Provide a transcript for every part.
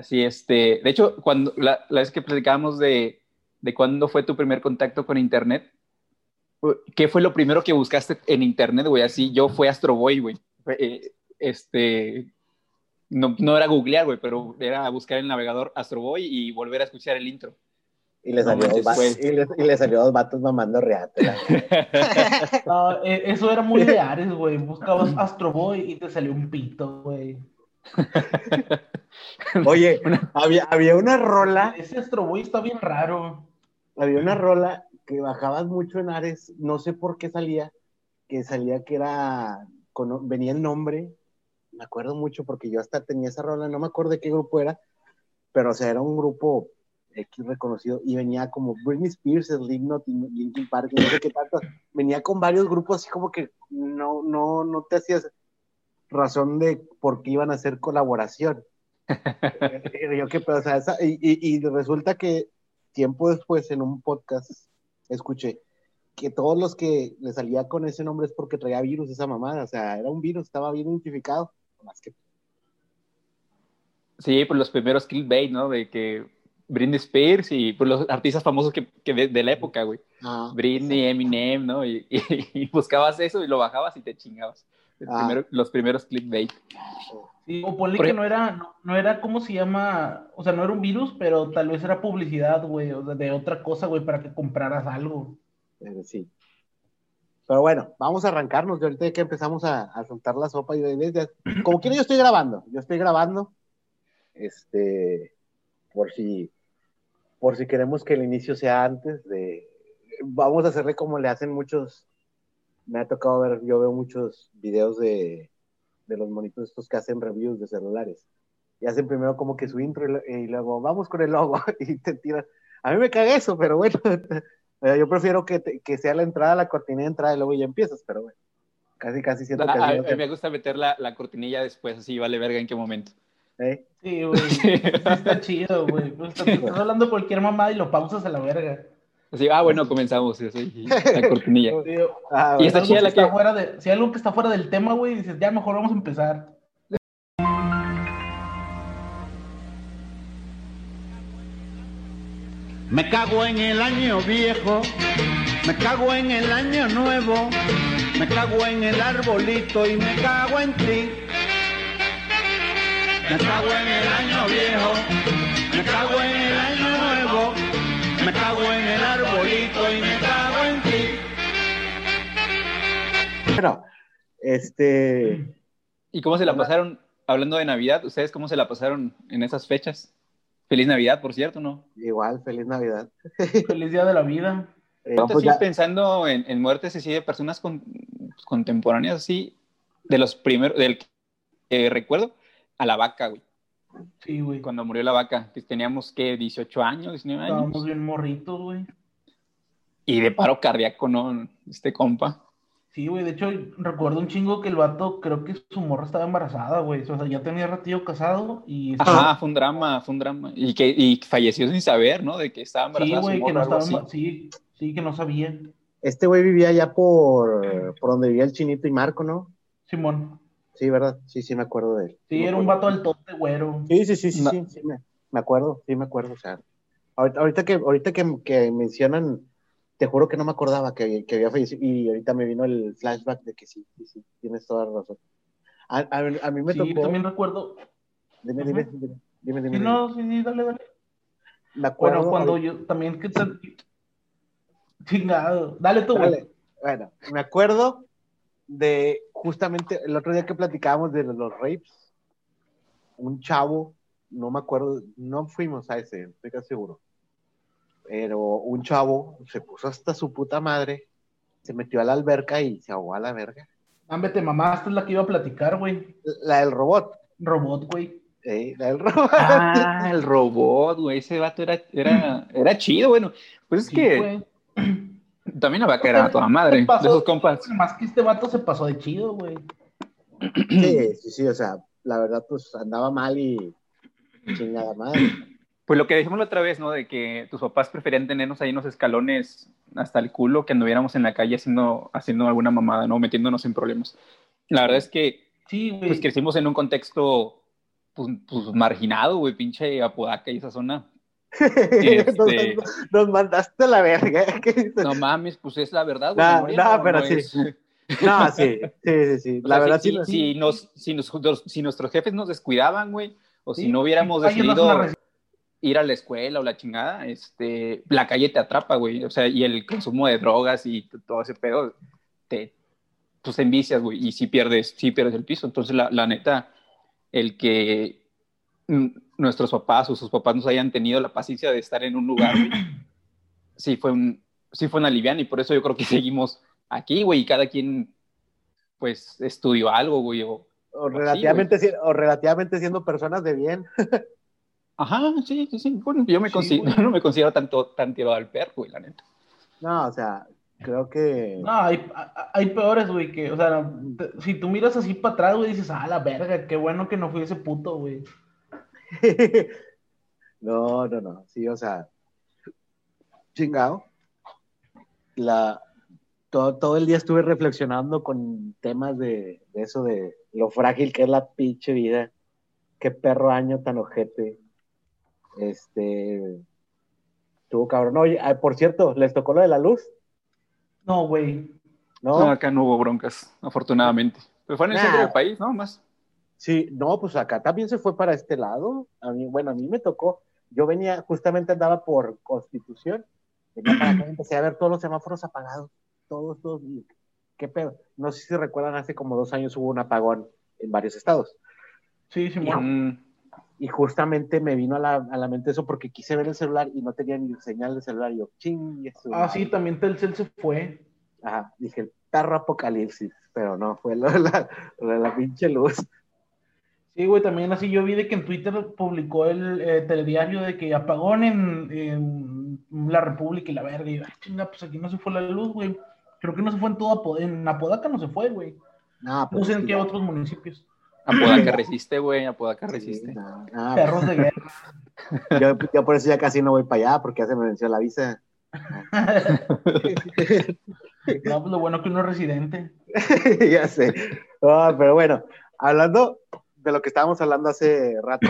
Así, este, de hecho, cuando la, la vez que platicábamos de, de cuándo fue tu primer contacto con Internet, ¿qué fue lo primero que buscaste en Internet, güey? Así, yo fue Astro Boy, güey. Eh, este, no, no era googlear, güey, pero era buscar el navegador Astro Boy y volver a escuchar el intro. Y le salió, dos, vatos, y le, y le salió dos vatos mamando reate. no, eh, eso era muy de Ares, güey. Buscabas Astro Boy y te salió un pito, güey. Oye, había, había una rola. Ese Astro Boy está bien raro. Había una rola que bajabas mucho en Ares, no sé por qué salía, que salía que era, con, venía el nombre, me acuerdo mucho porque yo hasta tenía esa rola, no me acuerdo de qué grupo era, pero o sea, era un grupo X reconocido y venía como Britney Spears, Slipknot y Linkin Park, no sé qué tanto, venía con varios grupos así como que no, no, no te hacías razón de por qué iban a hacer colaboración. yo qué o sea, esa, y, y, y resulta que tiempo después en un podcast escuché que todos los que le salía con ese nombre es porque traía virus esa mamada, o sea, era un virus, estaba bien identificado, más que... Sí, pues los primeros clickbait, ¿no? De que Britney Spears y pues los artistas famosos que, que de, de, la época, güey. Ah, Britney, Eminem, ¿no? Y, y, y, buscabas eso y lo bajabas y te chingabas. Ah. Primero, los primeros clickbait. Sí, o ponle que no era, no, no, era, ¿cómo se llama? O sea, no era un virus, pero tal vez era publicidad, güey, o sea, de otra cosa, güey, para que compraras algo. Eh, sí. Pero bueno, vamos a arrancarnos de ahorita que empezamos a, a soltar la sopa y como quiera yo estoy grabando, yo estoy grabando, este, por si, por si queremos que el inicio sea antes de, vamos a hacerle como le hacen muchos, me ha tocado ver, yo veo muchos videos de, de los monitos estos que hacen reviews de celulares. Y hacen primero como que su intro y, y luego vamos con el logo y te tiran. A mí me caga eso, pero bueno, yo prefiero que, te, que sea la entrada, la cortinilla de entrada y luego ya empiezas, pero bueno, casi, casi siento a, que... A, a mí me gusta meter la, la, cortinilla después, así vale verga en qué momento. ¿Eh? Sí, güey, está chido, güey. Pues, estás hablando cualquier mamada y lo pausas a la verga. Así, ah, bueno, comenzamos, sí, la cortinilla. Ah, y está chida la que... Fuera de, si hay algo que está fuera del tema, güey, dices, ya mejor vamos a empezar. Me cago en el año viejo, me cago en el año nuevo, me cago en el arbolito y me cago en ti. Me cago en el año viejo, me cago en el año nuevo, me cago en el arbolito y me cago en ti. Bueno, este... ¿Y cómo se la pasaron, hablando de Navidad, ustedes cómo se la pasaron en esas fechas? Feliz Navidad, por cierto, ¿no? Igual, feliz Navidad. feliz Día de la Vida. Eh, no, pues ya... pensando en, en, muertes así de personas con, contemporáneas, así, de los primeros, del que eh, recuerdo, a la vaca, güey. Sí, güey. Cuando murió la vaca, que teníamos, ¿qué? 18 años, 19 años. Estábamos bien morritos, güey. Y de paro cardíaco, ¿no? Este compa. Sí, güey, de hecho, recuerdo un chingo que el vato, creo que su morra estaba embarazada, güey. O sea, ya tenía ratillo casado y... Ajá, fue un drama, fue un drama. Y que y falleció sin saber, ¿no? De que estaba embarazada. Sí, güey, que no estaba... Sí, sí, que no sabía. Este güey vivía allá por, por donde vivía el Chinito y Marco, ¿no? Simón. Sí, ¿verdad? Sí, sí me acuerdo de él. Sí, era un vato al tote, güero. Sí, sí, sí, sí, no. sí, sí me, me, acuerdo, sí me acuerdo. O sea, ahorita, ahorita que, ahorita que, que mencionan te juro que no me acordaba que, que, había fallecido y ahorita me vino el flashback de que sí, sí, sí tienes toda la razón. A, a, a mí me sí, tocó. también recuerdo. Dime, dime, dime, dime, dime. Sí, no, sí, sí, dale, dale. Me acuerdo. Bueno, cuando yo también que. Chingado. Dale tú, dale. Bueno, me acuerdo de justamente el otro día que platicábamos de los rapes. Un chavo, no me acuerdo, no fuimos a ese, estoy casi seguro pero un chavo se puso hasta su puta madre, se metió a la alberca y se ahogó a la verga. Ámbete, mamá, esta es la que iba a platicar, güey. La del robot. Robot, güey. Sí, la del robot. Ah, el robot, güey. Ese vato era, era, era chido, bueno. Pues es sí, que wey. También la vaca era a toda madre. Pasó, de esos compas. Más que este vato se pasó de chido, güey. Sí, sí, sí, o sea, la verdad, pues andaba mal y chingada madre. Pues lo que dijimos la otra vez, ¿no? De que tus papás preferían tenernos ahí unos escalones hasta el culo que anduviéramos en la calle haciendo, haciendo alguna mamada, ¿no? Metiéndonos en problemas. La verdad es que sí, pues crecimos en un contexto pues, pues marginado, güey, pinche Apodaca y esa zona. Este... Nos, nos, mandaste la verga. No mames, pues es la verdad, güey. No, no, pero sí. No, sí, sí, sí, La verdad, si, sí. Si, nos, si, nos, si, nuestros jefes nos descuidaban, güey, o si no hubiéramos decidido ir a la escuela o la chingada, este, la calle te atrapa, güey. O sea, y el consumo de drogas y todo ese pedo, te, pues envicias, güey, y si pierdes, sí pierdes el piso. Entonces, la, la neta, el que nuestros papás o sus papás nos hayan tenido la paciencia de estar en un lugar, sí fue un, sí fue una liviana y por eso yo creo que seguimos aquí, güey, y cada quien, pues, estudió algo, güey, o, o relativamente, o relativamente siendo personas de bien. Ajá, sí, sí, sí. Bueno, yo me considero, no me considero tanto, tan tirado al perro, güey, la neta. No, o sea, creo que. No, hay, hay peores, güey, que, o sea, si tú miras así para atrás, güey, dices, ah, la verga, qué bueno que no fui ese puto, güey. no, no, no, sí, o sea, chingado. La, todo, todo el día estuve reflexionando con temas de, de eso, de lo frágil que es la pinche vida. Qué perro año tan ojete este. Tuvo cabrón. Oye, ah, por cierto, ¿les tocó lo de la luz? No, güey. ¿No? acá no hubo broncas, afortunadamente. Pero fue en el centro del país, ¿no? Más. Sí, no, pues acá también se fue para este lado. A mí, bueno, a mí me tocó. Yo venía, justamente andaba por Constitución. Venía para acá empecé a ver todos los semáforos apagados. Todos, todos. ¿Qué pedo? No sé si recuerdan, hace como dos años hubo un apagón en varios estados. Sí, sí, bueno y justamente me vino a la, a la, mente eso porque quise ver el celular y no tenía ni señal de celular. Y yo, ching. Eso, ah, sí, también Telcel se fue. Ajá, dije, perro apocalipsis, pero no, fue lo, la, la, pinche luz. Sí, güey, también así yo vi de que en Twitter publicó el eh, telediario de que apagón en, en, la República y la verga. Y ay, chinga, pues aquí no se fue la luz, güey. Creo que no se fue en todo, en Apodaca no se fue, güey. No, pues, no sé en qué otros municipios. Apodaca resiste, güey, Apodaca resiste. Ah, Perros de guerra. Yo, yo, por eso ya casi no voy para allá, porque ya se me venció la visa. no, pues lo bueno que uno es residente. ya sé. pero bueno, hablando de lo que estábamos hablando hace rato,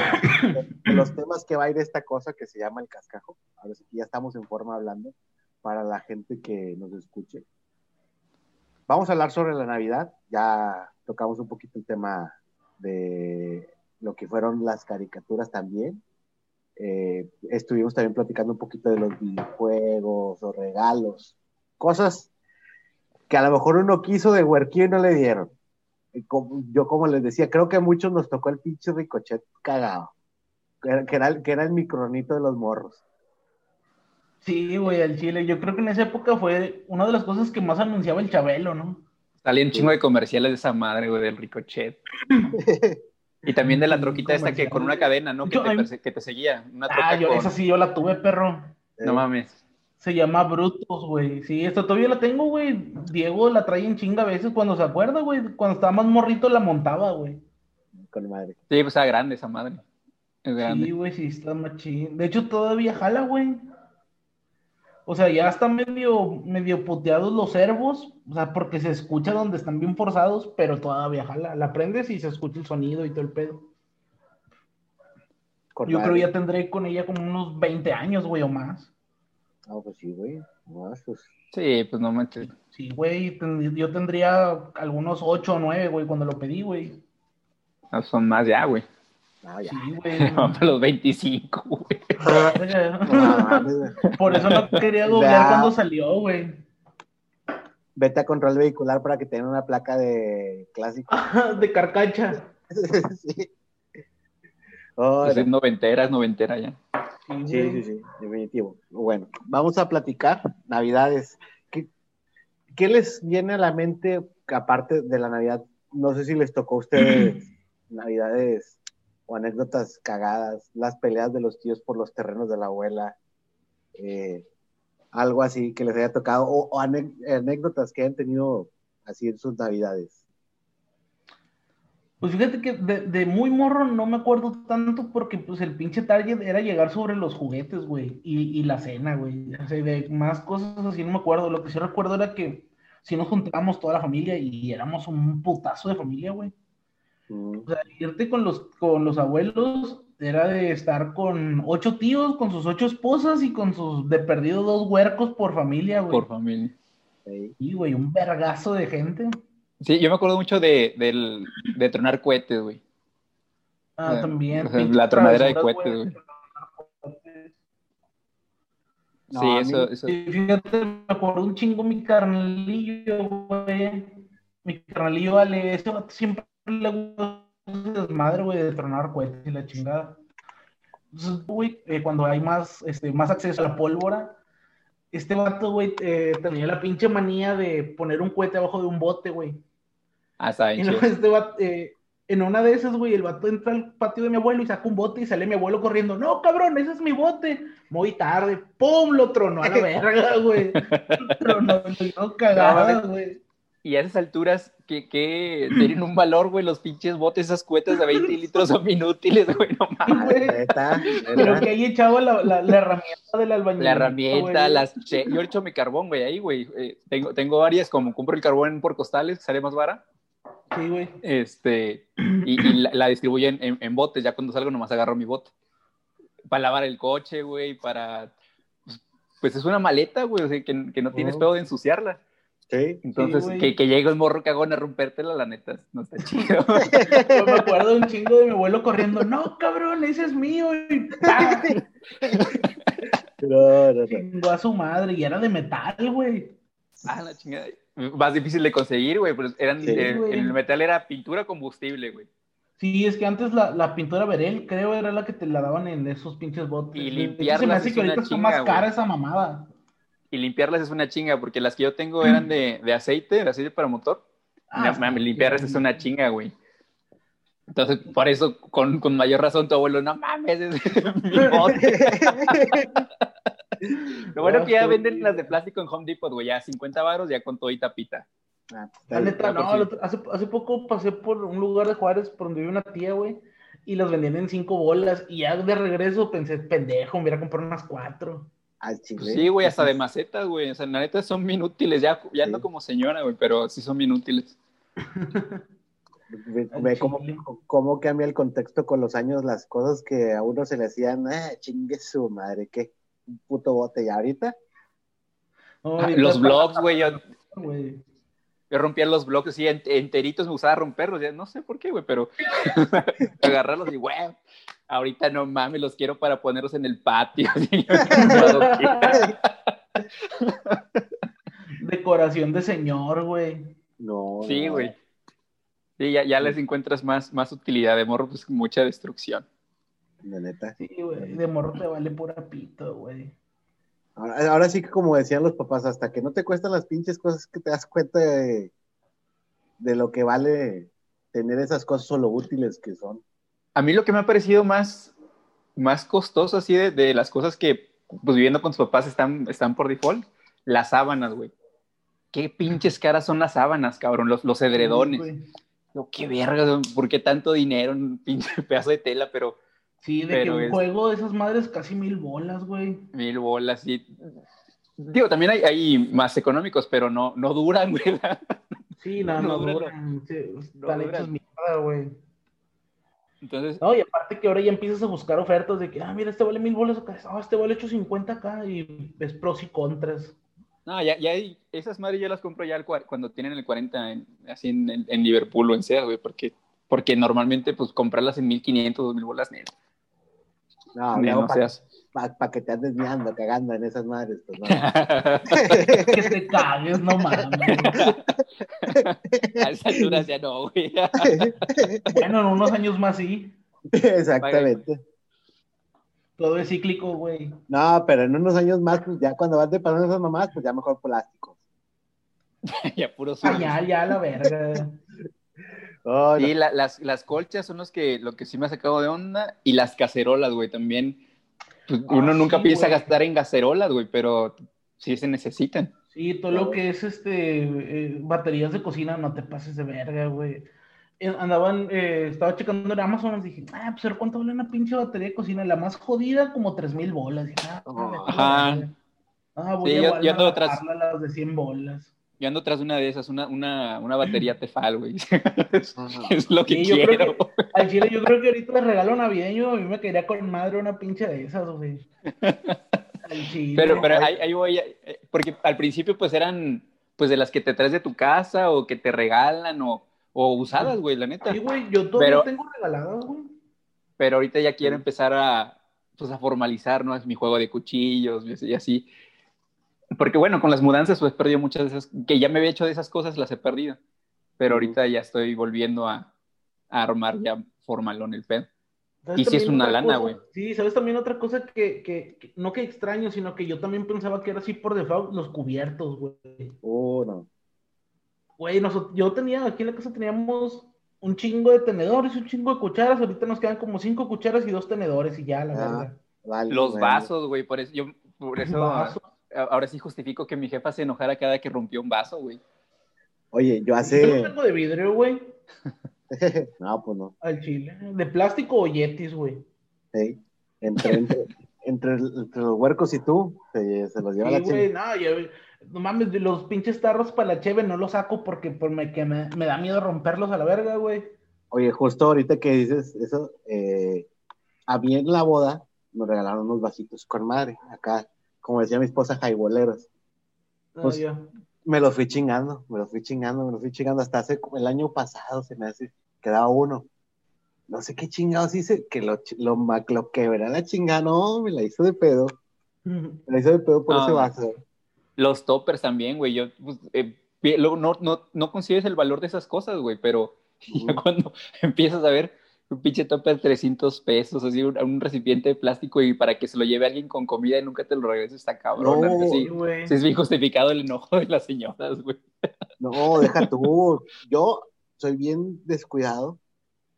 de los temas que va a ir esta cosa que se llama el cascajo, a ver si ya estamos en forma hablando, para la gente que nos escuche. Vamos a hablar sobre la Navidad, ya tocamos un poquito el tema de lo que fueron las caricaturas también. Eh, estuvimos también platicando un poquito de los videojuegos o regalos, cosas que a lo mejor uno quiso de huerquío y no le dieron. Yo como les decía, creo que a muchos nos tocó el pinche ricochet cagado, que era, que era el micronito de los morros. Sí, güey, el chile. Yo creo que en esa época fue una de las cosas que más anunciaba el Chabelo, ¿no? Salía un chingo de comerciales de esa madre, güey, del Ricochet. y también de la troquita esta que con una cadena, ¿no? Que, te, que te, seguía. Una ah, yo, esa sí yo la tuve, perro. No mames. Se llama Brutus, güey. Sí, esta todavía la tengo, güey. Diego la trae en chinga a veces cuando se acuerda, güey. Cuando estaba más morrito la montaba, güey. Con madre. Sí, pues estaba grande esa madre. Es grande. Sí, güey, sí, está machín. De hecho, todavía jala, güey. O sea, ya están medio, medio puteados los servos, o sea, porque se escucha donde están bien forzados, pero todavía jala. La prendes y se escucha el sonido y todo el pedo. Yo creo que ya tendré con ella como unos 20 años, güey, o más. Ah, pues sí, güey. Pues... Sí, pues no me Sí, güey, yo tendría algunos 8 o 9, güey, cuando lo pedí, güey. No, son más ya, güey. Ah, sí, güey. Para los 25, güey. Por eso no quería doblar cuando salió, güey. Vete a control vehicular para que tenga una placa de clásico. de carcacha. sí. Oh, es noventera, es noventera ya. Sí, sí, sí, definitivo. Bueno, vamos a platicar Navidades. ¿Qué, ¿Qué, les viene a la mente, aparte de la Navidad? No sé si les tocó a ustedes Navidades o anécdotas cagadas, las peleas de los tíos por los terrenos de la abuela, eh, algo así que les haya tocado, o, anécdotas que hayan tenido así en sus navidades. Pues fíjate que de, muy morro no me acuerdo tanto porque pues el pinche target era llegar sobre los juguetes, güey, y, la cena, güey. O sea, de más cosas así no me acuerdo. Lo que sí recuerdo era que si nos juntábamos toda la familia y éramos un putazo de familia, güey Mm. O sea, irte con los, con los abuelos era de estar con ocho tíos, con sus ocho esposas y con sus de perdido dos huercos por familia, güey. Por familia. Sí. Y, güey, un vergazo de gente. Sí, yo me acuerdo mucho de, del, de tronar cohetes, güey. Ah, Eh, también. o sea, pinches la tronadera de cohetes, No, sí, a mí- eso, eso. Y fíjate, me acuerdo un chingo mi carnalillo, güey. Mi carnalillo, vale, ese vato siempre le gusta desmadre, güey, de tronar cohetes y la chingada. Entonces, güey, eh, cuando hay más, este, más acceso a la pólvora, este vato, güey, eh, tenía la pinche manía de poner un cohete abajo de un bote, güey. Ah, está Y bien luego chido. este vato, eh, en una de esas, güey, el vato entra al patio de mi abuelo y saca un bote y sale mi abuelo corriendo. No, cabrón, ese es mi bote. Muy tarde, ¡pum! Lo tronó a la verga, güey. Lo tronó, lo hizo cagada, No, güey. Y a esas alturas, que, que tienen un valor, güey, los pinches botes, esas cuetas de 20 litros son inútiles, güey, no mames. Pero que ahí echaba la, la, la herramienta del albañil. La herramienta, güey. las che- yo echo mi carbón, güey, ahí, güey. Eh, tengo, tengo varias, como compro el carbón por costales, sale más vara. Sí, güey. Este, y, y la, la distribuyo en, en- en botes, ya cuando salgo nomás agarro mi bote. Para lavar el coche, güey, para... pues, Pues es una maleta, güey, o sea, que, que no tienes Oh. pedo de ensuciarla. Sí. Entonces, que, que llegue un morro cagón a rompértela, la neta, no está chido. Yo me acuerdo un chingo de mi abuelo corriendo. No, cabrón, ese es mío. Y ¡pam! No, no, no. chingó a su madre. Y era de metal, güey. ah, la chingada. Más difícil de conseguir, güey, pues eran, Sí, eh, güey. el metal era pintura combustible, güey. Sí, es que antes la, la pintura Verel, creo, era la que te la daban en esos pinches botes. Y Se me limpiarlas hace es que ahorita una está chinga, más cara güey. esa mamada. Y limpiarlas es una chinga, porque las que yo tengo eran de, de aceite, de aceite para motor. Ah, No mames, limpiarlas es una chinga, güey. Entonces, por eso, con, con mayor razón, tu abuelo, no mames, es mi bote. Lo bueno que ya venden las de plástico en Home Depot, güey, ya 50 baros, ya con todo y tapita. Ah, La neta, no, hace, hace poco pasé por un lugar de Juárez por donde vive una tía, güey, y las vendían en cinco bolas, y ya de regreso pensé, pendejo, me voy a comprar unas cuatro. Pues sí, güey, hasta de macetas, güey. O sea, la neta son inútiles, ya, ya ando Sí. como señora, güey, pero sí son inútiles. Ve, cómo, cómo cambia el contexto con los años, las cosas que a uno se le hacían, ah, chingue su madre, qué un puto bote. Y ahorita, No, Ah, ahorita los blogs, güey, yo, yo rompía los blogs ent- enteritos, me gustaba romperlos, ya no sé por qué, güey, pero agarrarlos y, güey, ahorita no mames, los quiero para ponerlos en el patio. Decoración de señor, güey. no. sí, no. güey. Sí, ya, ya les encuentras más, más utilidad de morro, pues mucha destrucción. La neta. Sí, güey. De morro te vale pura pito, güey. Ahora, ahora sí que como decían los papás, hasta que no te cuestan las pinches cosas que te das cuenta de, de lo que vale tener esas cosas o lo útiles que son. A mí lo que me ha parecido más, más costoso así de, de las cosas que, pues viviendo con tus papás están, están por default, las sábanas, güey. Qué pinches caras son las sábanas, cabrón, los, los edredones. Sí, qué verga, ¿por qué tanto dinero en un pinche pedazo de tela? Pero Sí, de Pero que un es- juego de esas madres casi mil bolas, güey. mil bolas y... Digo, también hay, hay más económicos, pero no, no duran, güey. Sí, No no, duran. duran. Sí, No están hechos duran. mierda, güey. Entonces, No, y aparte que ahora ya empiezas a buscar ofertas de que, ah, mira, este vale mil bolas acá, ah, este vale 850 acá, y ves pros y contras. no, ya, ya hay, esas madres yo las compro ya cua- cuando tienen el 40 en, así en, en- en Liverpool o en Sears, güey, porque, porque normalmente pues comprarlas en 1500, 2000 bolas, neta. No, para seas. que te andes meando, cagando en esas madres. Pues, no. Que te cagues, no mames. A esa altura ya no, güey. Bueno, en unos años más sí. Exactamente. Todo es cíclico, güey. No, pero en unos años más, pues ya cuando vas de pasando esas mamás, pues ya mejor plásticos. ya puro Ah, sueño. ya, ya, la verga. Oh, no. Sí, la- las, las colchas son los que, lo que sí me ha sacado de onda y las cacerolas, güey, también. Pues, Ah, uno nunca sí, piensa güey. gastar en cacerolas, güey, pero sí se necesitan. Sí, todo lo que es este eh, baterías de cocina, no te pases de verga, güey. Eh, Andaban, eh, estaba checando en Amazon, dije, ah, pues a ver cuánto vale una pinche batería de cocina. La más jodida, como tres mil bolas. Dije, ah, Oh, ajá. Ah, voy Sí, a yo- ando a tras- bajarla a las de 100 bolas. Yo ando tras una de esas, una, una, una batería Tefal, güey. es, lo que Sí, yo quiero. creo que- Al chile, yo creo que ahorita de regalo navideño a mí me quedaría con madre una pinche de esas, güey. Al chile. Pero, pero ahí, ahí voy, eh, porque al principio pues eran pues de las que te traes de tu casa o que te regalan o, o usadas, güey, la neta. Sí, güey, yo todavía Pero- tengo regaladas, güey. Pero ahorita ya quiero empezar a, pues, a formalizar, ¿no? Es mi juego de cuchillos y así. Porque bueno, con las mudanzas pues he perdido muchas de esas, que ya me había hecho de esas cosas, las he perdido. Pero ahorita ya estoy volviendo a, a armar ya formalón el pedo. ¿Sabes Y sí es una lana, güey. Sí, ¿sabes también otra cosa que, que, que- no que extraño, sino que yo también pensaba que era así por default, los cubiertos, güey. Uh, no. Güey, nosotros, yo tenía, aquí en la casa teníamos un chingo de tenedores, un chingo de cucharas, ahorita nos quedan como cinco cucharas y dos tenedores y ya, la Ah, verdad. Vale, Los vasos, güey, por eso, yo, por eso ahora sí justifico que mi jefa se enojara cada que rompió un vaso, güey. Oye, yo hace. tengo de vidrio, güey, no, pues no. al chile. De plástico o yetis, güey. Sí. Entre, entre, entre, entre los huercos y tú, se, se los lleva Sí, la güey, chingada. no, yo, no mames, los pinches tarros para la cheve no los saco porque por me, que me, me da miedo romperlos a la verga, güey. Oye, justo ahorita que dices eso, eh, a mí en la boda nos regalaron unos vasitos con madre, acá, como decía mi esposa, jaiboleros. No, Pues, Me los fui chingando, me los fui chingando, me los fui chingando. Hasta hace como el año pasado se me hace, quedaba uno. No sé qué chingados hice, que lo, lo, lo quebré la chingada, no, me la hizo de pedo. Me la hizo de pedo por Ah. ese vaso. Los toppers también, güey. Yo, pues, eh, no, no, no concibes el valor de esas cosas, güey, pero ya cuando empiezas a ver un pinche topper 300 pesos, así, un, un recipiente de plástico y para que se lo lleve alguien con comida y nunca te lo regrese, está cabrón. No, Sí, sí, es bien justificado el enojo de las señoras, güey. No, deja tú. Yo soy bien descuidado.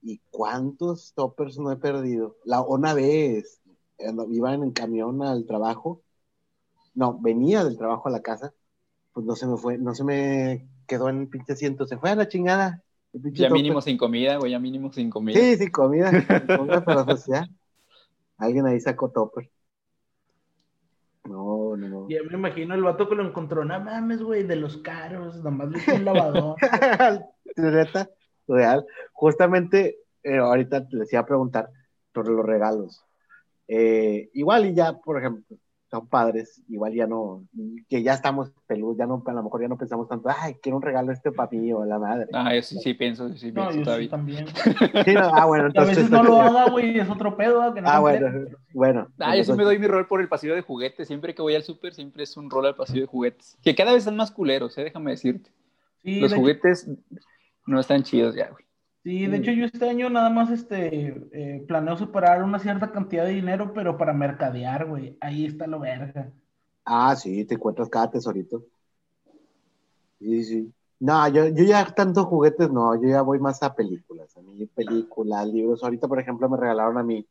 ¿Y cuántos toppers no he perdido? La, una vez eh, iba en camión al trabajo. No, venía del trabajo a la casa. Pues no se me fue, no se me quedó en el pinche asiento. Se fue a la chingada. Ya mínimo sin comida, güey, ya mínimo sin comida. Sí, sí, comida. comida, pero pues ya. Alguien ahí sacó topper. No, no, no. Ya me imagino el vato que lo encontró, no mames, güey, de los caros, nomás le hizo un lavador. Neta, real. Justamente, eh, ahorita les iba a preguntar sobre los regalos. Eh, igual y ya, por ejemplo, son padres, igual ya no, que ya estamos peludos, ya no, a lo mejor ya no pensamos tanto, ay, quiero un regalo este para mí o a la madre. Ah, yo sí, sí pienso, sí, sí No, pienso yo sí todavía. también. Sí, no, ah, bueno, Y a entonces. veces no lo haga, güey, es otro pedo, ¿ah? que no Ah, bueno, bueno. Ah, yo sí me entonces- doy mi rol por el pasillo de juguetes. Siempre que voy al súper, siempre es un rol al pasillo de juguetes. Que cada vez están más culeros, eh, déjame decirte. Sí, Los de juguetes no están chidos ya, güey. Sí, de hecho yo este año nada más este eh, planeo separar una cierta cantidad de dinero, pero para mercadear, güey. Ahí está lo verga. Ah, sí, te encuentras cada tesorito. Sí, sí. No, yo, yo ya tanto juguetes, no, yo ya voy más a películas. A mí, películas, libros. Ahorita, por ejemplo, me regalaron a mí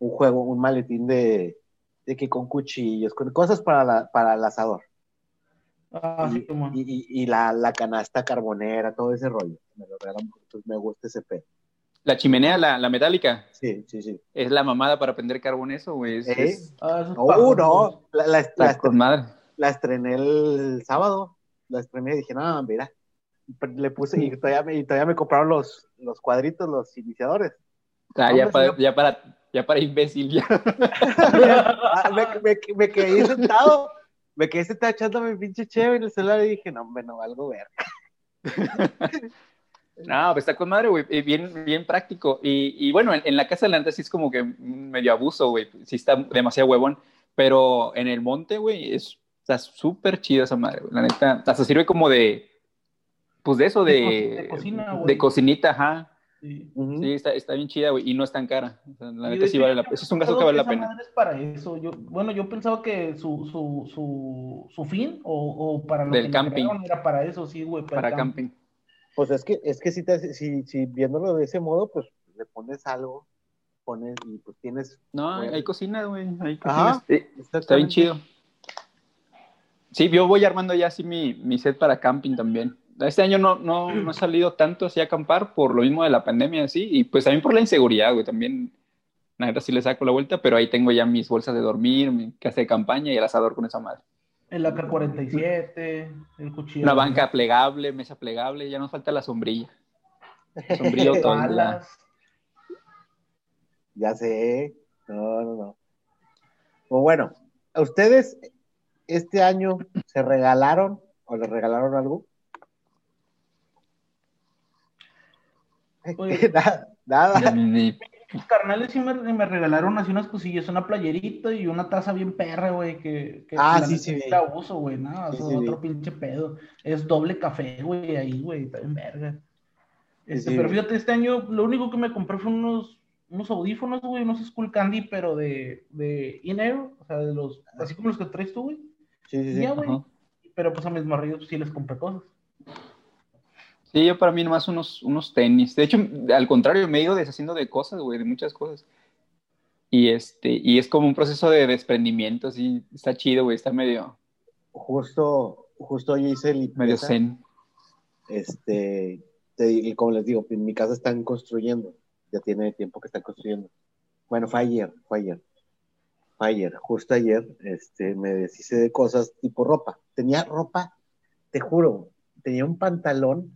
un juego, un maletín de, de que con cuchillos, con cosas para, la, para el asador. Ah, y sí, y, y- y la, la canasta carbonera, todo ese rollo. Me lo regalaron, pues me gusta ese pedo. La chimenea, la, la metálica, Sí, sí, sí. es la mamada para prender carbón eso, güey. Es, ¿Eh? es- Ah, Oh, no, la, la, con madre. la estrené el sábado, la estrené y dije, no, mira, le puse y todavía me, y todavía me compraron los, los cuadritos, los iniciadores. Ah, ya, para, ya, para, ya para imbécil, ya. Ah, me, me, me quedé sentado, me quedé sentado echándome mi pinche chévere en el celular y dije, no, hombre, no valgo ver. No, pues está con madre, güey. Bien, bien práctico. Y, y bueno, en, en la casa de la neta sí es como que medio abuso, güey. Sí está demasiado huevón. Pero en el monte, güey, es, está súper chido esa madre, güey. La neta, hasta sirve como de, pues de eso, De de, co- de cocina, güey. de cocinita, ajá. Sí. Está, está bien chida, güey. Y no es tan cara. O sea, la neta sí vale la pena. Eso es un gasto que vale la pena. madre es para eso. Yo, bueno, yo pensaba que su, su, su, su fin o, o para lo Del que me camping. era para eso, sí, güey. Para el camping. Pues es que, es que si, te, si, si viéndolo de ese modo, pues le pones algo, pones y pues tienes... No, hay, cocina, güey. Hay cocina. Está bien chido. Sí, yo voy armando ya así mi, mi set para camping también. Este año no, no, no he salido tanto así a acampar por lo mismo de la pandemia, así, y pues también por la inseguridad, güey, también, la neta sí le saco la vuelta, pero ahí tengo ya mis bolsas de dormir, mi casa de campaña y el asador con esa madre. El AK-47, el cuchillo. Una banca plegable, mesa plegable, ya nos falta la sombrilla. Sombrilla autónoma. balas. Ya sé. No, no, no. O bueno, ¿a ustedes este año se regalaron o les regalaron algo? Oye. nada, nada. Ni- Mis carnales sí me, me regalaron así unas cosillas, una playerita y una taza bien perra, güey, que, que Ah, la sí, sí, la uso, güey, no, Sí, vi. otro pinche pedo. Es doble café, güey, ahí, güey, está bien verga. Este, sí, pero fíjate, este año lo único que me compré fue unos, unos audífonos, güey, unos Skull Candy, pero de, de in-air, o sea, de los, así como los que traes tú, güey. Sí, sí, sí. Ya, güey. Pero pues a mis morrillos sí les compré cosas. Sí, yo para mí nomás unos, unos tenis. De hecho, al contrario, me he ido deshaciendo de cosas, güey, de muchas cosas. Y este, y es como un proceso de desprendimiento, así, está chido, güey, está medio, Justo, justo hoy hice medio limpieza. zen. Este, te- y como les digo, en mi casa están construyendo. Ya tiene tiempo que están construyendo. Bueno, fue ayer, fue ayer. Fue ayer, justo ayer, este, me deshice de cosas tipo ropa. Tenía ropa, te juro, tenía un pantalón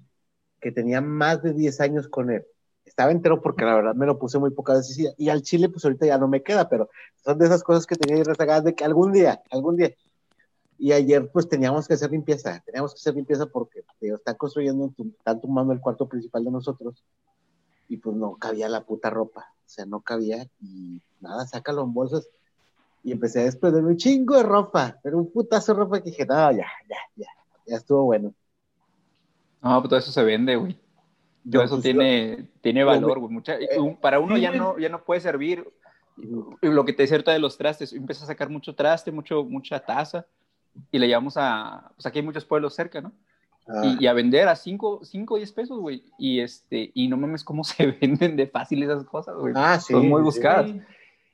que tenía más de 10 años con él. Estaba entero porque la verdad me lo puse muy pocas veces y al chile pues ahorita ya no me queda, pero son de esas cosas que tenía rezagadas de que algún día, algún día. Y ayer pues teníamos que hacer limpieza, teníamos que hacer limpieza porque digo, están construyendo, están tumbando el cuarto principal de nosotros y pues no cabía la puta ropa, o sea, no cabía y nada, sácalo en bolsas y empecé a desprenderme un chingo de ropa, pero un putazo de ropa que dije, no, ya, ya, ya, ya estuvo bueno. No, pues todo eso se vende, güey. Yo, Todo eso pues, tiene, tiene valor, güey. Mucha- eh, para uno ya no, ya no puede servir. Lo que te decía ahorita de los trastes, empieza a sacar mucho traste, mucho, mucha taza, y le llevamos a, pues aquí hay muchos pueblos cerca, ¿no? ah, Y, y a vender a 5 o 10 pesos, güey. Y este, y no mames cómo se venden de fácil esas cosas, güey. ah, sí, son muy buscadas. Sí.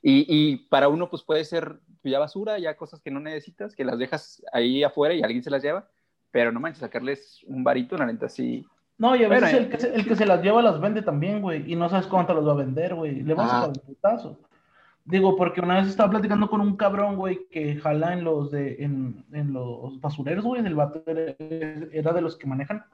Y, y para uno, pues puede ser ya basura, ya cosas que no necesitas, que las dejas ahí afuera y alguien se las lleva. Pero no manches, sacarles un varito, la neta, sí. No, y a veces Bueno, el, que se, el que se las lleva las vende también, güey, y no sabes cuánto las va a vender, güey. Le van a sacar un putazo. Digo, porque una vez estaba platicando con un cabrón, güey, que jala en los de, en, en los basureros, güey, el vato era, era de los que manejan.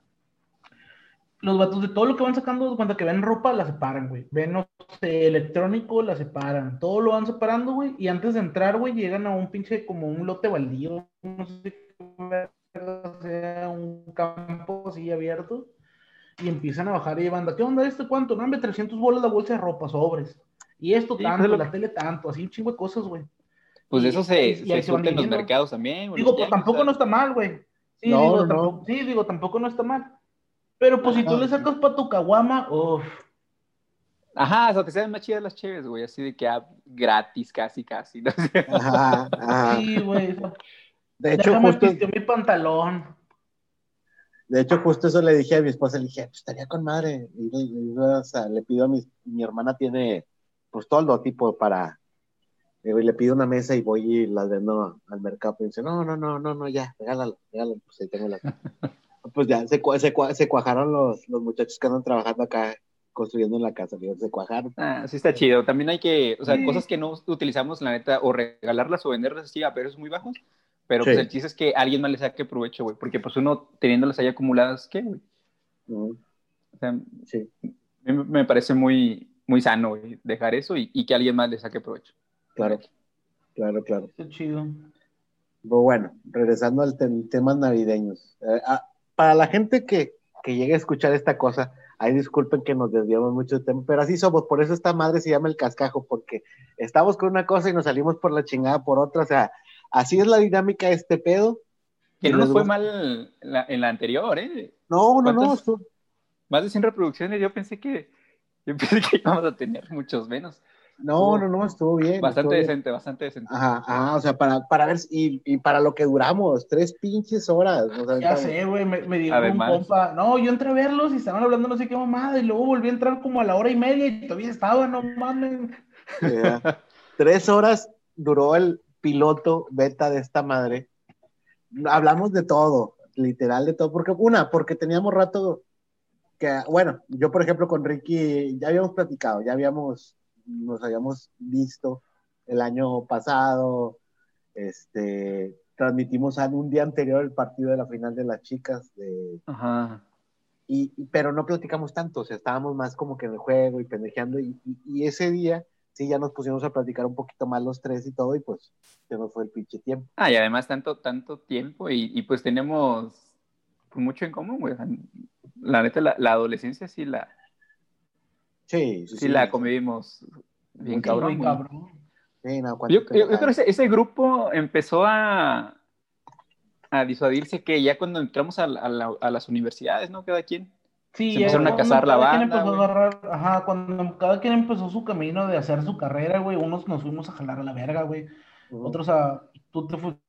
Los vatos de todo lo que van sacando, cuando que ven ropa, la separan, güey. Ven, no sé, electrónico, la separan. Todo lo van separando, güey. Y antes de entrar, güey, llegan a un pinche, como un lote baldío. No sé qué sea un campo así abierto. Y empiezan a bajar y banda, ¿qué onda este cuánto? No, hombre, 300 bolas la bolsa de ropa, sobres. Y esto Sí, tanto, pues, la que- tele tanto, así un chingo de cosas, güey. Pues eso se, se se surten los mercados también. güey, Digo, pues tampoco no está mal, güey. Sí, No, digo, no. tampoco, sí, digo, tampoco no está mal. Pero pues si tú le sacas para tu caguama, uff. Ajá, o sea, que sean más chidas las chéves, güey, así de que ah, gratis, casi, casi. ¿no? Ajá, ajá. Sí, güey. De hecho, Déjame justo, mi pantalón. de hecho, justo eso le dije a mi esposa, le dije, pues estaría con madre. Y, le- le- o sea, le pido a mi, mi hermana tiene, pues todo el tipo para, y le pido una mesa y voy y las vendo al mercado. Y dice, no, no, no, no, no, ya, regálalo, regálalo, pues ahí tengo la. pues ya, se, se, se cuajaron los, los muchachos que andan trabajando acá, construyendo en la casa, digo, se cuajaron. Ah, sí está chido. También hay que, o sea, Sí. cosas que no utilizamos, la neta, o regalarlas o venderlas así a precios muy bajos. Pero Sí. pues el chiste es que alguien más le saque provecho, güey. Porque pues uno teniéndolas ahí acumuladas, ¿qué, güey? Mm, O sea, sí, me, me parece muy, muy sano, güey, dejar eso y, y que alguien más le saque provecho. claro, claro, claro. Qué chido. Pero bueno, regresando al tem- temas navideños. Eh, ah, para la gente que, que llegue a escuchar esta cosa, ahí disculpen que nos desviamos mucho de tema, pero así somos, por eso esta madre se llama el cascajo, porque estamos con una cosa y nos salimos por la chingada por otra, o sea, así es la dinámica de este pedo. Que no nos fue mal en la, en la anterior, ¿eh? No, no, no, Más de 100 reproducciones, yo pensé que, yo pensé que íbamos a tener muchos menos. no, no, no, estuvo bien. Bastante estuvo bien. decente, bastante decente. Ajá, ajá, o sea, para, para ver, si- y, y para lo que duramos, tres pinches horas. o sea, Ya sé, güey, me, me dijo un compa, no, yo entré a verlos y estaban hablando no sé qué mamada, y luego volví a entrar como a la hora y media y todavía estaba, no mames. Tres horas duró el piloto beta de esta madre. Hablamos de todo, literal de todo, porque una, porque teníamos rato que, bueno, yo por ejemplo con Ricky ya habíamos platicado, ya habíamos, nos habíamos visto el año pasado, este, transmitimos an- un día anterior el partido de la final de las chicas, de, Ajá. y, y- pero no platicamos tanto, o sea, estábamos más como que en el juego y pendejeando, y, y- y ese día sí ya nos pusimos a platicar un poquito más los tres y todo, y pues se nos fue el pinche tiempo. Ah, y además tanto, tanto tiempo y, y pues tenemos mucho en común, güey. La neta, la, la adolescencia sí la, Sí, sí, sí, la convivimos bien cabrón. Güey. cabrón. Sí, no, Yo, creo que ese, ese grupo empezó a, a disuadirse que ya cuando entramos a, la- a la- a las universidades, ¿no? Cada quien. Sí, Se empezaron a casar la banda, agarrar, ajá, cuando cada quien empezó su camino de hacer su carrera, güey, unos nos fuimos a jalar a la verga, güey, otros a, tú te, fuiste,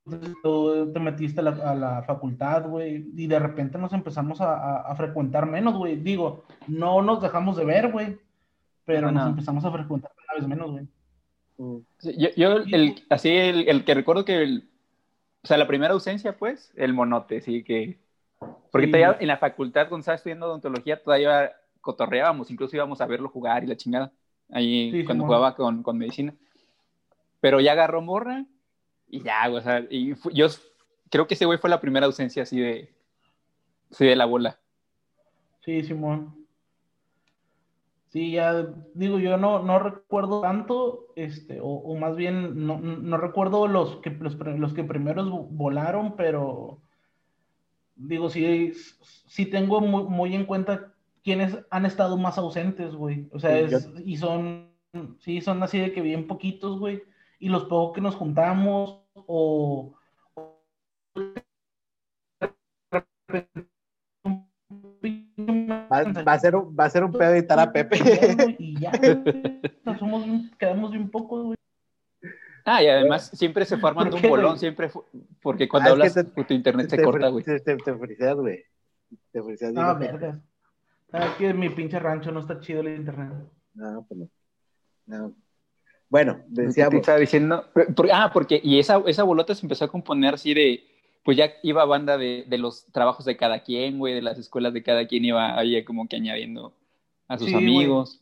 tú te metiste a la, a la facultad, güey, y de repente nos empezamos a, a- a frecuentar menos, güey, digo, no nos dejamos de ver, güey, pero No, nos no. empezamos a frecuentar cada vez menos, güey. Yo, yo el, así, el, el que recuerdo que, el- o sea, la primera ausencia, pues, el monote, sí, que... Porque Sí. todavía en la facultad, cuando estaba estudiando odontología, todavía cotorreábamos, incluso íbamos a verlo jugar y la chingada, ahí Sí, cuando jugaba con, con medicina. Pero ya agarró morra y ya, o sea, y yo creo que ese güey fue la primera ausencia así de, así de la bola. Sí, Simón. Sí, ya digo, yo no, no recuerdo tanto, este, o, o más bien no, no recuerdo los que, los, los que primeros vo- volaron, pero digo, sí, sí tengo muy, muy en cuenta quiénes han estado más ausentes, güey. O sea, Sí, es, y son, sí, son así de que bien poquitos, güey. Y los pocos que nos juntamos, o, o Va, va a ser un, va a ser un pedo editar a Pepe. Y ya, güey. Nos somos quedamos bien pocos, güey. Ah, y además siempre se fue armando ¿Por un bolón, siempre fue- porque cuando Ah, es hablas, te- tu internet se Te- corta, güey. Te, te, te friseas, güey. Te friseas. Ah, bien, verga. Ah, que en mi pinche rancho no está chido el internet. No, pues no. No. Bueno, Te decíamos. estaba diciendo, por- ah, porque, y esa, esa bolota se empezó a componer así de, pues ya iba banda de, de los trabajos de cada quien, güey, de las escuelas de cada quien iba ahí como que añadiendo a sus Sí, amigos.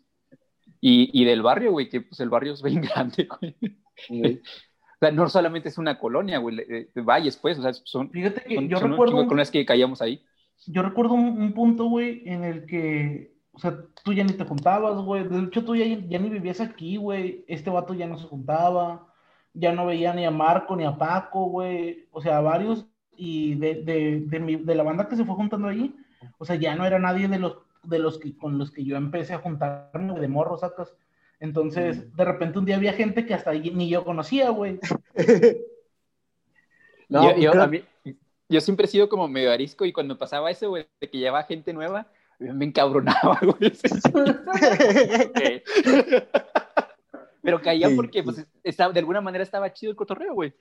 Y, y del barrio, güey, que pues el barrio es bien grande, güey. Güey. O sea, no solamente es una colonia, güey, de, de valles, pues, o sea, son, Fíjate que son, yo son un recuerdo, de colonias que caíamos ahí. yo recuerdo un, un punto, güey, en el que, o sea, tú ya ni te juntabas, güey. De hecho, tú ya, ya ni vivías aquí, güey. Este vato ya no se juntaba. Ya no veía ni a Marco ni a Paco, güey. O sea, a varios. Y de, de, de, mi- de la banda que se fue juntando ahí, o sea, ya no era nadie de los, de los que, con los que yo empecé a juntarme güey, de morro, sacas. Entonces, de repente un día había gente que hasta ni yo conocía, güey. No, yo, yo, creo- a mí- yo siempre he sido como medio arisco y cuando pasaba eso, güey, de que llevaba gente nueva, me encabronaba, güey. Pero caían Sí, porque sí. pues, estaba, de alguna manera estaba chido el cotorreo, güey.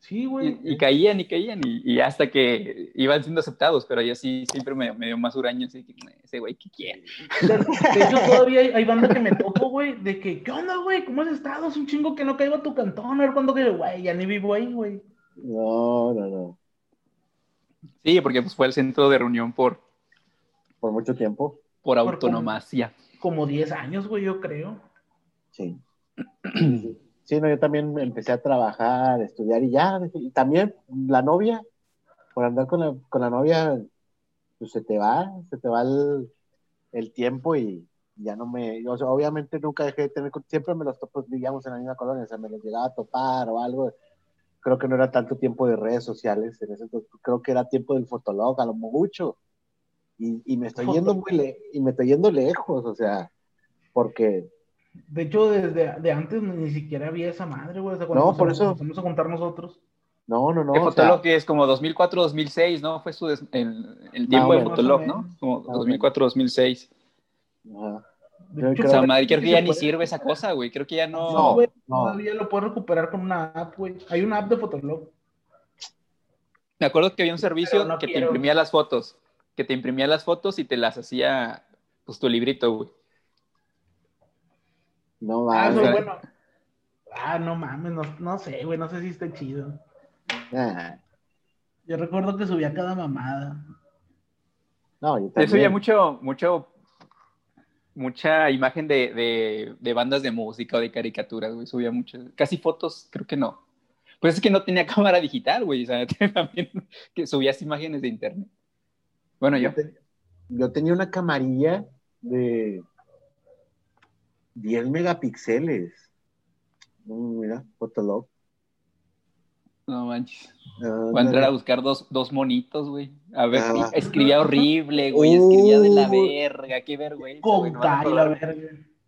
Sí, güey. Y, y caían y caían y, y hasta que iban siendo aceptados, pero yo sí siempre me, me dio más huraño, así que ese güey, ¿qué quiere? De, hecho, todavía hay, hay banda que me topo, güey, de que, ¿qué onda, güey? ¿Cómo has estado? Es un chingo que no caigo a tu cantón, a ver cuándo que, güey, ya ni vivo ahí, güey. No, no, no. Sí, porque pues, fue el centro de reunión por, Por mucho tiempo. por Por autonomacia. Como 10 años, güey, yo creo. Sí. Sí, no, yo también empecé a trabajar, a estudiar y ya. Y también la novia, por andar con la, con la novia, pues se te va, se te va el, el tiempo y ya no me. O sea, obviamente nunca dejé de tener. Siempre me los topo, vivíamos en la misma colonia, o sea, me los llegaba a topar o algo. Creo que no era tanto tiempo de redes sociales, en ese entonces, creo que era tiempo del fotolog, a lo mucho. Y, y me estoy yendo muy le- y me estoy yendo lejos, o sea, porque De hecho, desde de antes ni siquiera había esa madre, güey. O sea, No, por nos eso- empezamos a contar nosotros. no, no, no. el Fotolog sea, que es como 2004-2006, ¿no? Fue su des- el, el tiempo o de Fotolog, ¿no? Como Ah, 2004-2006. ajá. De Yo hecho, creo- O sea, madre, creo que ya ni puede- sirve esa cosa, güey. Creo que ya no. No, güey, no. todavía lo puedes recuperar con una app, güey. Hay una app de Fotolog. Me acuerdo que había un servicio no que te imprimía las fotos. Que te imprimía las fotos y te las hacía, pues, tu librito, güey. No Ah, mames. no, o sea- bueno. Ah, no mames, no, no sé, güey, no sé si está chido. Ah, Yo recuerdo que subía cada mamada. no, yo Eso también. ya mucho, mucho, mucha imagen de, de, de bandas de música o de caricaturas, güey. Subía mucho. Casi fotos, creo que no. Pues es que no tenía cámara digital, güey. O sea, también que subías imágenes de internet. Bueno, yo. yo tenía una camarilla de 10 megapíxeles. Mira, Fotolog. No manches. Voy a entrar a buscar dos, dos monitos, güey. A ver, Ah. escribía horrible, güey. Escribía de la Uh. verga. Qué vergüenza. no Contar y la verga.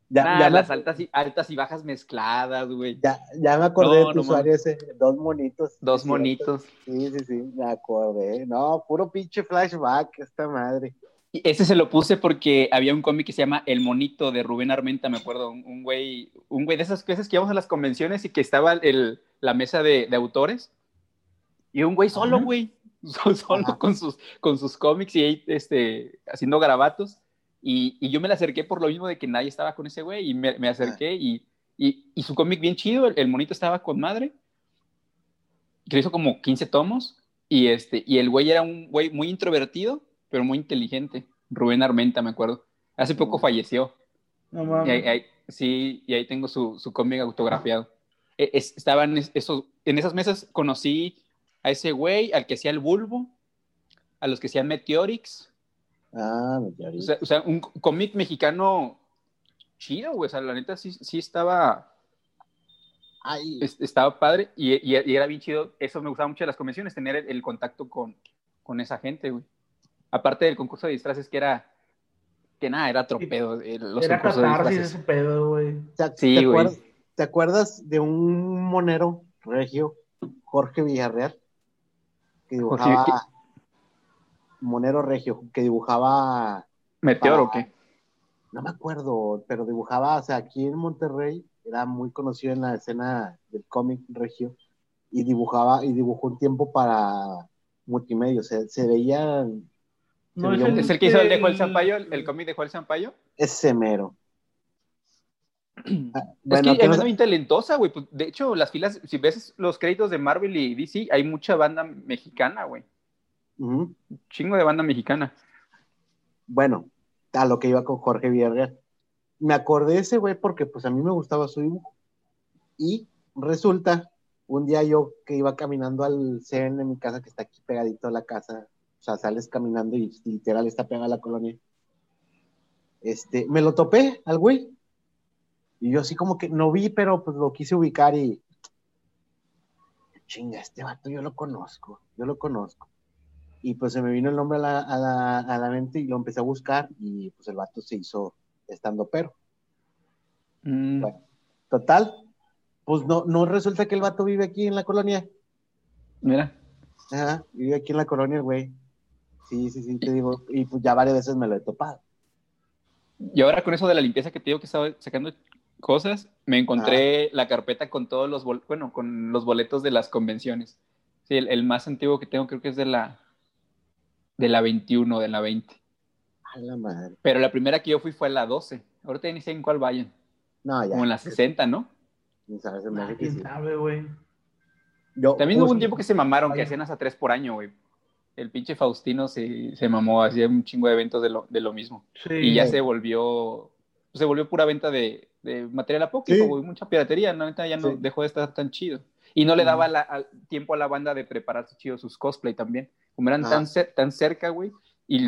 Ya, Nah, ya me, las altas y, altas y bajas mezcladas, güey. ya, ya me acordé No, de tu no usuario ese. Dos monitos. Dos Sí, monitos. Sí, sí, sí, me acordé. No, puro pinche flashback, esta madre. Ese se lo puse porque había un cómic que se llama El Monito de Rubén Armenta, me acuerdo, un, un güey, un güey de esas veces que íbamos a las convenciones y que estaba el, la mesa de, de autores y un güey solo, Ajá. güey, so- solo Ajá. con sus, con sus cómics y este, haciendo garabatos y, y yo me le acerqué por lo mismo de que nadie estaba con ese güey y me, me acerqué y, y, y su cómic bien chido, el, el monito estaba con madre, que hizo como 15 tomos y, este, y el güey era un güey muy introvertido, pero muy inteligente. Rubén Armenta, me acuerdo. Hace poco Mm. falleció. No Y mames. ahí, ahí- sí, y ahí tengo su, su cómic autografiado. E- es- estaban es- esos, en esas mesas conocí a ese güey, al que hacía el bulbo, a los que hacían Meteorix. Ah, me O sea, o sea, un cómic mexicano chido, güey. O sea, la neta sí, sí estaba, Ay, es- estaba padre y, y- y era bien chido. Eso me gustaba mucho de las convenciones, tener el, el contacto con, con esa gente, güey. Aparte del concurso de disfraces que era, que nada, era tropedo. eh, Los Era concursos de disfraces. ese pedo, güey. ¿te, Sí, te güey. acuerdas, te acuerdas de un monero regio, Jorge Villarreal? Que Jorge, dibujaba. Monero regio, que dibujaba. ¿Meteor Ah. o qué? No me acuerdo, pero dibujaba, o sea, aquí en Monterrey era muy conocido en la escena del cómic regio y dibujaba y dibujó un tiempo para multimedia, o sea, se veía No es el, ¿Es el que hizo el de Joel Sampaio, el, el cómic de Joel Sampaio? ese mero. Ah, es bueno, que que es no- bien talentosa, güey. Pues, de hecho, las filas, si ves los créditos de Marvel y DC, hay mucha banda mexicana, güey. Ujú. Chingo de banda mexicana. Bueno, a lo que iba con Jorge Villarreal. Me acordé de ese güey porque pues a mí me gustaba su dibujo. Y resulta, un día yo que iba caminando al CN en mi casa, que está aquí pegadito a la casa, o sea, sales caminando y literal está pegada la colonia. Este, me lo topé al güey. Y yo así como que no vi, pero pues lo quise ubicar y chinga, este vato yo lo conozco, yo lo conozco. Y pues se me vino el nombre a la, a la, a la mente y lo empecé a buscar y pues el vato se hizo estando pero. Mm, Bueno. Total, pues no, no resulta que el vato vive aquí en la colonia. Mira. Ajá, vive aquí en la colonia, el güey. Sí, sí, sí, te digo. Y pues ya varias veces me lo he topado. Y ahora con eso de la limpieza que te digo que estaba sacando cosas, me encontré la carpeta con todos los, bol- bueno, con los boletos de las convenciones. Sí, el, el más antiguo que tengo creo que es de la, de la 21, de la 20. A la madre. Pero la primera que yo fui fue a la 12. Ahorita ya ni sé en cuál vayan. No, ya. Como en la 60, ¿no? Ni sabes, Ah, que quién sí. sabe, güey. Yo, También hubo un tiempo que se mamaron, que hacían hasta tres por año, güey. El pinche Faustino se, se mamó, hacía un chingo de eventos de lo, de lo mismo. Sí. Y ya Sí. se volvió, se volvió pura venta de, de material apócrifo, Sí. güey, mucha piratería, la neta ya no Sí. dejó de estar tan chido. Y no le daba la- tiempo a la banda de prepararse chido sus cosplay también. Como eran Ah. tan, tan cerca, güey. Y,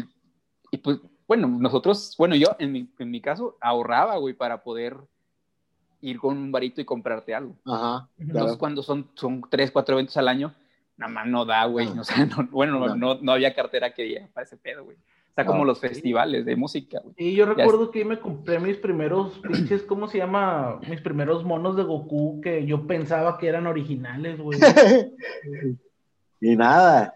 y pues, bueno, nosotros, bueno, yo en mi, en mi caso ahorraba, güey, para poder ir con un varito y comprarte algo. Ajá. Entonces, cuando son, son tres, cuatro eventos al año, nada más no da, güey. No. O sea, no- bueno, no. No. Había cartera que diera para ese pedo, güey. Está No. como los festivales de música, güey. Y yo recuerdo que me compré mis primeros pinches, ¿cómo se llama? Mis primeros monos de Goku que yo pensaba que eran originales, güey. y nada.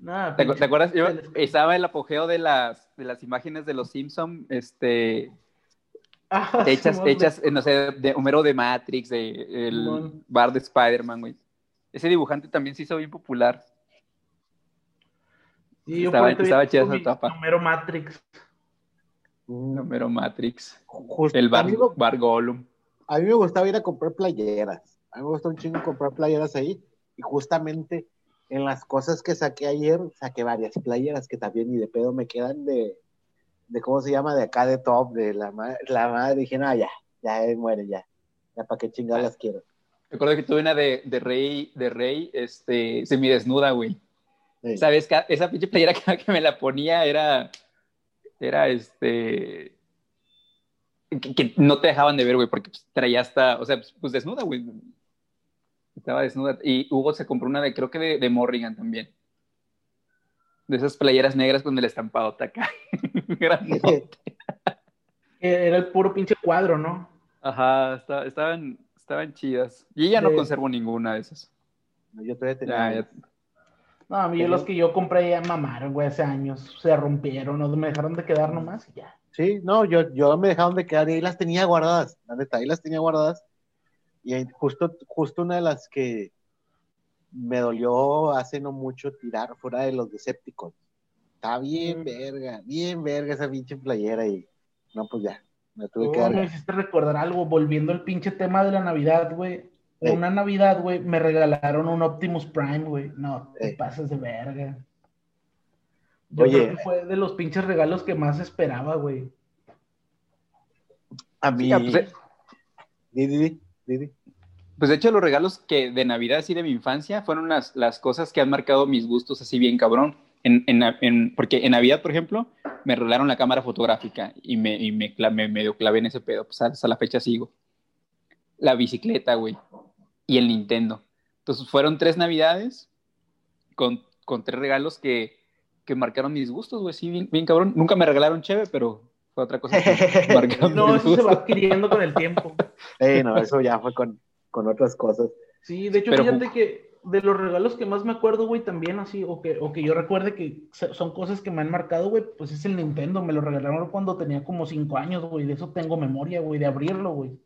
Nada, ¿Te, acuerdas? Yo estaba el apogeo de las, de las imágenes de los Simpson, este, Ah, hechas, Simón, hechas, eh, no sé, de Homero de Matrix, de el bar de Spider-Man, güey. Ese dibujante también se hizo bien popular. Yo estaba- todavía estaba chida esa etapa. Homero Matrix. Mm, Homero Matrix. justo- El bar, Gollum. a mí me gustaba ir a comprar playeras. A mí me gusta un chingo comprar playeras ahí. Y justamente en las cosas que saqué ayer, saqué varias playeras que también ni de pedo me quedan de, de ¿cómo se llama? De acá de top, de la, la madre. Dije, no, ya, ya muere, ya. Ya para qué chingadas las quiero. Recuerdo que tuve una de, de Rey, de Rey, este, semidesnuda, güey. Sí. ¿Sabes? Esa pinche playera que me la ponía era, era este, que, que no te dejaban de ver, güey, porque pues, traía hasta, o sea, pues, pues, desnuda, güey. Estaba desnuda. Y Hugo se compró una de, creo que de, de Morrigan también. De esas playeras negras con el estampado. Que Era el puro pinche cuadro, ¿no? Ajá, esta- estaban, estaban chidas. Y ya no Sí. conservo ninguna de esas. Yo todavía tenía. Ya, ya. No, a mí los que yo compré ya mamaron, güey, hace años. Se rompieron, no me dejaron de quedar nomás y ya. Sí, no, yo, yo me dejaron de quedar y ahí las tenía guardadas. La neta, ahí las tenía guardadas. Y ahí justo, justo una de las que me dolió hace no mucho tirar fuera de los Decepticons. Está bien Mm. verga, bien verga esa pinche playera y no, pues ya, me tuve que Oh, dar. me hiciste recordar algo, volviendo al pinche tema de la Navidad, güey. Ey. Una Navidad, güey, me regalaron un Optimus Prime, güey. No, te pasas de verga. Yo Oye. creo que fue de los pinches regalos que más esperaba, güey. A mí, Sí, ah, pues, eh, di, di, di, di, di. Pues de hecho los regalos que de Navidad así de mi infancia fueron las, las cosas que han marcado mis gustos así bien cabrón. En, en, en- porque en Navidad, por ejemplo, me regalaron la cámara fotográfica y me, y me, me medio clavé en ese pedo. Pues hasta la fecha sigo. La bicicleta, güey. Y el Nintendo. Entonces fueron tres Navidades con, con tres regalos que, que marcaron mis gustos, güey. Sí, bien, bien cabrón. Nunca me regalaron cheve, pero fue otra cosa que marcaron No, mis eso se va gustos. adquiriendo con el tiempo. Eh, no, eso ya fue con, con otras cosas. Sí, de hecho, Pero- fíjate que de los regalos que más me acuerdo, güey, también así, o que, o que yo recuerde que son cosas que me han marcado, güey, pues es el Nintendo. Me lo regalaron cuando tenía como cinco años, güey. De eso tengo memoria, güey, de abrirlo, güey.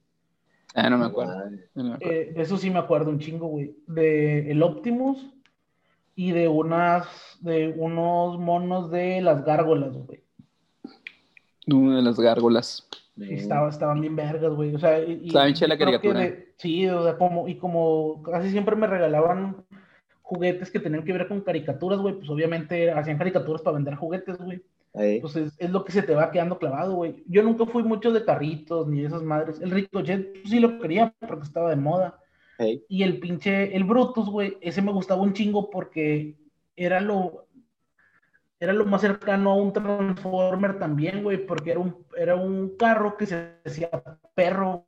Ah, no me acuerdo. Madre. no me acuerdo. Eh, de eso sí me acuerdo un chingo, güey. De el Optimus y de unas, de unos monos de las gárgolas, güey. Una de las gárgolas. Sí, estaba, estaban bien vergas, güey. O sea, y, Estaba bien chida la yo creo que caricatura. de- sí, o sea, como, y como casi siempre me regalaban juguetes que tenían que ver con caricaturas, güey, pues obviamente hacían caricaturas para vender juguetes, güey. Ahí. Pues es, es lo que se te va quedando clavado, güey. Yo nunca fui mucho de carritos ni de esas madres. El Ricochet pues, sí lo quería porque estaba de moda. Ahí. Y el pinche, el Brutus, güey, ese me gustaba un chingo porque era lo, era lo más cercano a un Transformer también, güey, porque era un, era un carro que se decía perro.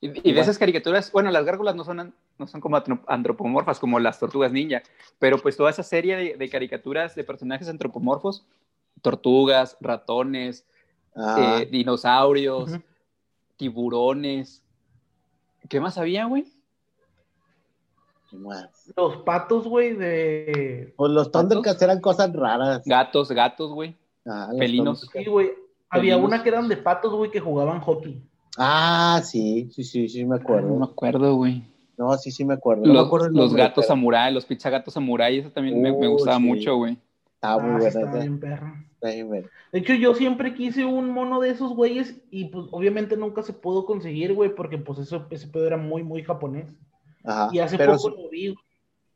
Y, y de esas caricaturas, bueno, las gárgolas no son, no son como antro- antropomorfas como las tortugas ninja, pero pues toda esa serie de, de caricaturas de personajes antropomorfos, tortugas, ratones, Ah, eh, dinosaurios, tiburones. ¿Qué más había, güey? Los patos, güey, de... Pues los. Thundercats eran cosas raras. Gatos, gatos, güey. Ah, Felinos. Thundercats. Sí, güey. Había una que eran de patos, güey, que jugaban hockey. Ah, sí, sí, sí, sí, me No me acuerdo. acuerdo, güey. No, sí, sí me acuerdo. No me Los, acuerdo los gatos pero samurai, los pizza gatos samurai, eso también me, me Uh, gustaba sí. mucho, güey. Muy Ah, sí, buena estaba esa. bien perra. Está bien buena. De hecho, yo siempre quise un mono de esos güeyes y pues obviamente nunca se pudo conseguir, güey, porque pues eso, ese pedo era muy, muy japonés. Ajá. Y hace poco lo vi,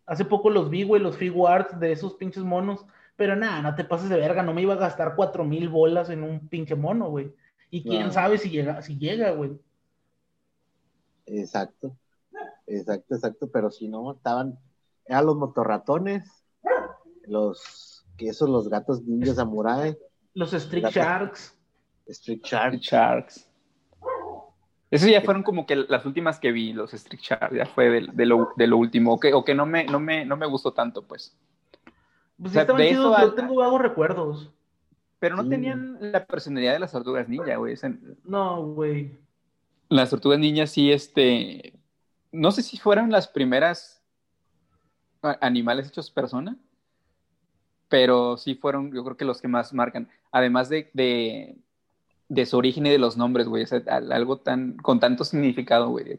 hace poco los vi, güey, los figuarts de esos pinches monos, pero nada, no te pases de verga, no me iba a gastar cuatro mil bolas en un pinche mono, güey. Y quién No. sabe si llega, si llega, güey. Exacto. Exacto, exacto. Pero si no, estaban. Eran los motorratones. Los. Que esos, los gatos ninja samurai. Los Street Gato. Sharks. Street Shark. Sharks. Esos ya fueron como que las últimas que vi, los Street Sharks, ya fue de, de lo, de lo último, o que, o que no, me, no, me, no me gustó tanto, pues. Pues O sea, estaban de chidos, eso yo tengo vagos recuerdos. Pero no Sí. tenían la personalidad de las tortugas ninja, güey. No, güey. Las tortugas ninjas sí, este, no sé si fueron las primeras animales hechos persona, pero sí fueron, yo creo que los que más marcan. Además de, de, de su origen y de los nombres, güey, o sea, al- algo tan, con tanto significado, güey.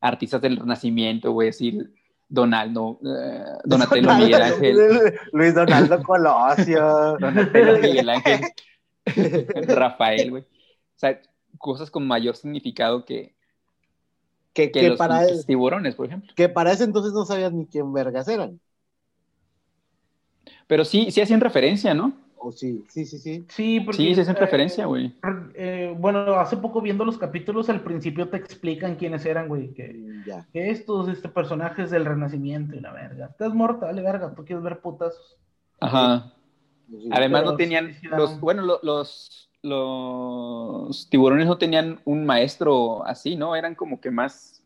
Artistas del Renacimiento, güey, así, Donaldo, eh, Donatello, Miguel Ángel, Luis Donaldo Colosio. Donatello, Miguel Ángel, Rafael, güey. O sea, cosas con mayor significado que, que, que que los para, tiburones, por ejemplo. que para ese entonces no sabías ni quién vergas eran. Pero sí, sí hacían referencia, ¿no? O sí, sí, sí, sí. Sí, porque. Sí, sí, es en eh, preferencia, güey. eh, bueno, hace poco viendo los capítulos, al principio te explican quiénes eran, güey. Que, Mm, Ya. que estos este, personajes del Renacimiento y la verga. Estás morta, dale verga, tú quieres ver putazos. Ajá. Sí. Además no tenían, sí, sí, los, bueno, lo- los, los tiburones no tenían un maestro así, ¿no? Eran como que más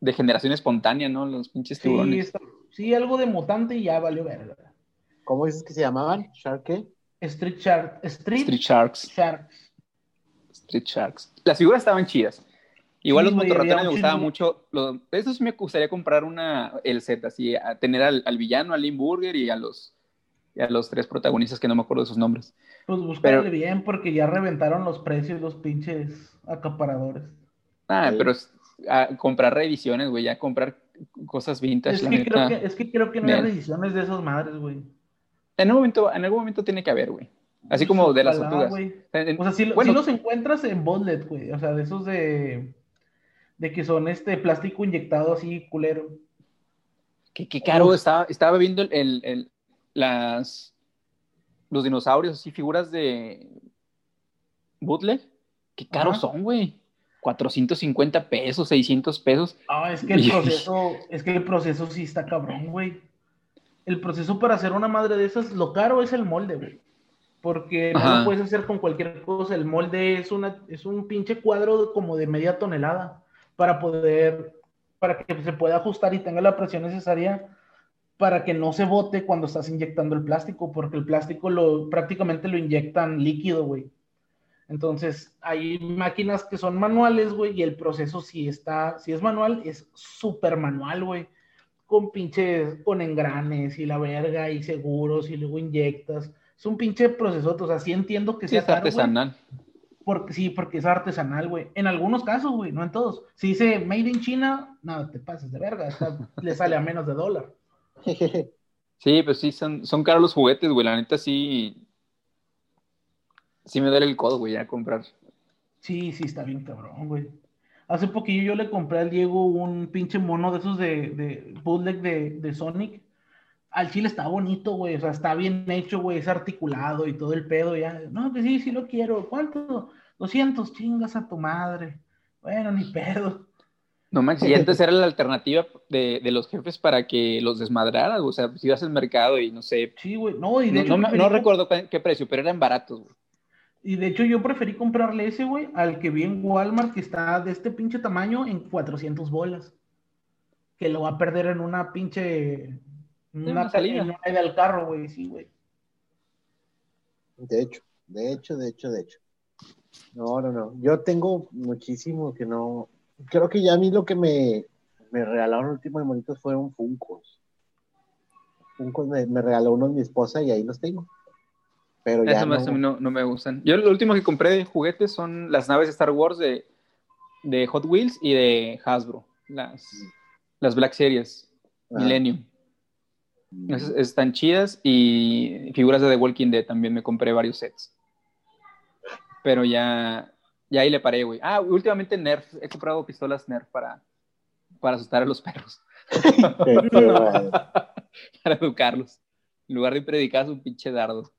de generación espontánea, ¿no? Los pinches Sí, tiburones. está- sí, algo de mutante y ya valió verga. ¿Cómo dices que se llamaban? ¿Shark qué? Street Shark. Street, Street Sharks. Sharks. Street Sharks. Las figuras estaban chidas. Igual Sí, los motorratones me gustaban mucho. Los, eso sí me gustaría comprar una, el set, así, a tener al, al villano, a Limburger y a los, y a los tres protagonistas que no me acuerdo de sus nombres. Pues búscale Pero- bien porque ya reventaron los precios los pinches acaparadores. Ah, Sí. pero es- a comprar reediciones, güey, ya comprar cosas vintage, Es la que, neta. creo que, es que creo que no hay reediciones de esas madres, güey. En algún momento, en algún momento tiene que haber, güey. Así como de las tortugas. En- O sea, bueno, sí los encuentras en Botlet, güey. O sea, de esos de. De que son este plástico inyectado así, culero. qué, qué caro Uf. estaba, estaba viendo el, el- el- las los dinosaurios, así, figuras de bootleg. Qué caros Ajá. son, güey. 450 pesos, 600 pesos. Ah, es que el proceso, es que el proceso sí está cabrón, güey. El proceso para hacer una madre de esas, lo caro es el molde, güey. Porque no lo puedes hacer con cualquier cosa. El molde es una, es un pinche cuadro como de media tonelada para poder, para que se pueda ajustar y tenga la presión necesaria para que no se bote cuando estás inyectando el plástico, porque el plástico lo prácticamente lo inyectan líquido, güey. Entonces, hay máquinas que son manuales, güey, y el proceso si está, si es manual, es súper manual, güey. Con pinches, con engranes y la verga y seguros y luego inyectas. Es un pinche proceso, o sea, sí entiendo que Sí, sea es caro, artesanal. porque sí, porque es artesanal, güey. En algunos casos, güey, no en todos. Si dice Made in China, no, te pases de verga, está- le sale a menos de dólar. Sí, pues sí, son, son caros los juguetes, güey. La neta sí. Sí me duele el codo, güey, a comprar. Sí, sí, está bien cabrón, güey. Hace poquillo yo le compré al Diego un pinche mono de esos de, de bootleg de, de Sonic. Al chile está bonito, güey. O sea, está bien hecho, güey. Es articulado y todo el pedo ya. No, que sí, sí lo quiero. ¿Cuánto? 200 chingas a tu madre. Bueno, ni pedo. No manches, y antes era la alternativa de, de los jefes para que los desmadraras. O sea, si ibas al mercado y no sé. Sí, güey. No, y de No, hecho. no me- no recuerdo qué precio, pero eran baratos, güey. Y de hecho yo preferí comprarle ese, güey, al que vi en Walmart que está de este pinche tamaño en 400 bolas. Que lo va a perder en una pinche... En una salida. en una carro, güey, sí, güey. De hecho, de hecho, de hecho, de hecho. No, no, no. Yo tengo muchísimo que no. Creo que ya a mí lo que me, me regalaron último de monitos fueron Funcos. Funcos me, me regaló uno mi esposa y ahí los tengo. Pero ya Eso más no. no, no me gustan. Yo lo último que compré de juguetes son las naves de Star Wars de, de Hot Wheels y de Hasbro. Las, las Black Series, Ah, Millennium. Esas están chidas y figuras de The Walking Dead también me compré varios sets. Pero ya, ya ahí le paré, güey. Ah, últimamente Nerf. He comprado pistolas Nerf para, para asustar a los perros, para educarlos. En lugar de predicar un pinche dardo.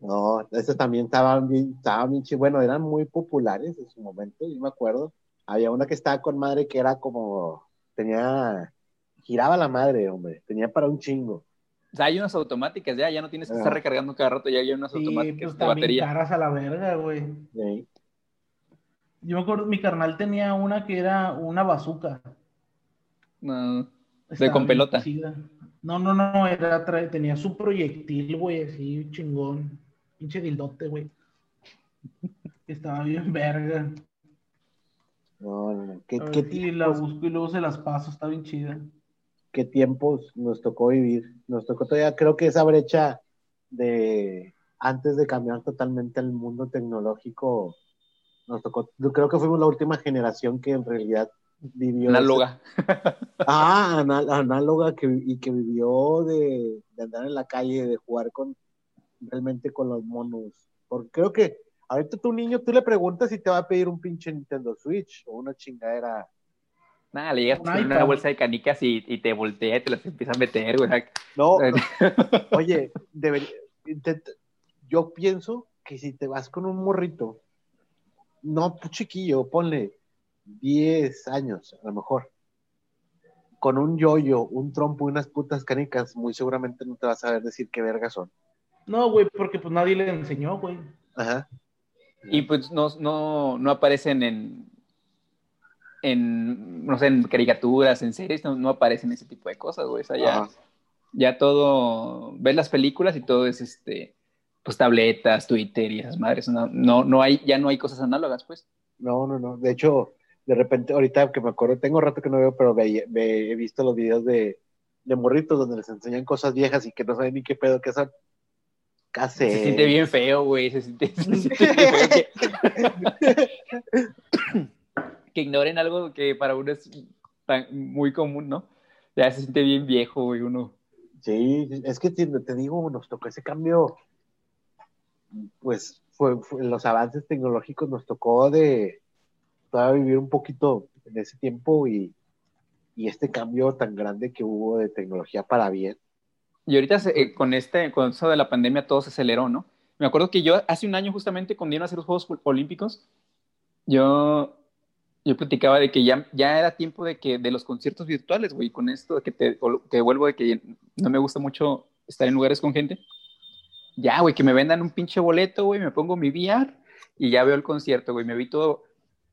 No, esos también estaban bien, estaban bien Bueno, eran muy populares en su momento, yo me acuerdo. Había una que estaba con madre que era como, tenía, giraba la madre, hombre, tenía para un chingo. O sea, hay unas automáticas ya, ya no tienes que Ah. estar recargando cada rato, ya hay unas Sí, automáticas pues de batería. caras a la verga, güey. Sí. Yo me acuerdo, mi carnal tenía una que era una bazooka. No. Estaba con pelota. chida. No, no, no, era, tenía su proyectil, güey, así, chingón. Pinche dildote, güey. Estaba bien verga. No, no, no. ¿Qué, qué si la busco y luego se las paso, está bien chida. qué tiempos nos tocó vivir? Nos tocó todavía, creo que esa brecha de antes de cambiar totalmente al mundo tecnológico, nos tocó, yo creo que fuimos la última generación que en realidad vivió. Análoga. Ah, anal- análoga que, y que vivió de, de andar en la calle, de jugar con realmente con los monos. Porque creo que ahorita tu niño, tú le preguntas si te va a pedir un pinche Nintendo Switch o una chingadera Nada, le llegas con una bolsa de canicas y, y te voltea y te las empieza a meter, güey. No, oye, debería- intenta- yo pienso que si te vas con un morrito, no pues, chiquillo, ponle 10 años a lo mejor, con un yoyo, un trompo y unas putas canicas, muy seguramente no te vas a saber decir qué vergas son. No, güey, porque pues nadie le enseñó, güey. Ajá. Y pues no, no, no aparecen en, en, no sé, en caricaturas, en series, no, no aparecen ese tipo de cosas, güey. O sea, ya, Ajá. ya todo, ves las películas y todo es, este, pues tabletas, Twitter y esas madres. No, no, no hay, ya no hay cosas análogas, pues. No, no, no. De hecho, de repente, ahorita que me acuerdo, tengo rato que no veo, pero ve- ve- he visto los videos de, de morritos donde les enseñan cosas viejas y que no saben ni qué pedo que son. Casi. Se siente bien feo, güey. Se siente, se siente bien feo que, que ignoren algo que para uno es tan- muy común, ¿no? Ya se siente bien viejo, güey, uno. Sí, es que te, te digo, nos tocó ese cambio, pues fue, fue- los avances tecnológicos nos tocó de todavía vivir un poquito en ese tiempo y, y este cambio tan grande que hubo de tecnología para bien. Y ahorita eh, con este, con eso de la pandemia todo se aceleró, ¿no? Me acuerdo que yo hace un año justamente cuando iban a hacer los Juegos Ol- Olímpicos, yo, yo platicaba de que ya, ya era tiempo de que de los conciertos virtuales, güey, con esto de que te, te vuelvo de que no me gusta mucho estar en lugares con gente. Ya, güey, que me vendan un pinche boleto, güey, me pongo mi VR y ya veo el concierto, güey, me evito,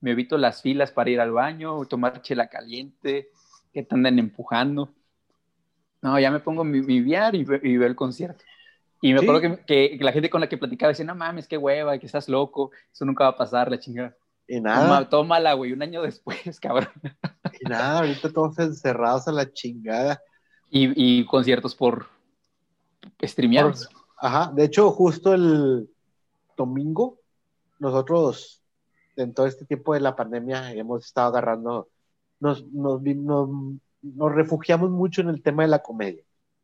me evito las filas para ir al baño, tomar chela caliente, que te andan empujando. No, ya me pongo mi, mi VR y, y veo el concierto. Y me Sí. acuerdo que, la gente con la que platicaba decía, no mames, qué hueva, que estás loco, eso nunca va a pasar, la chingada. Y Toma, nada, tómala, güey, un año después, cabrón. y nada, ahorita todos encerrados a la chingada. Y, y conciertos por streameados. Ajá, de hecho, justo el domingo, nosotros, en todo este tiempo de la pandemia, hemos estado agarrando, nos, nos, nos refugiamos mucho en el tema de la comedia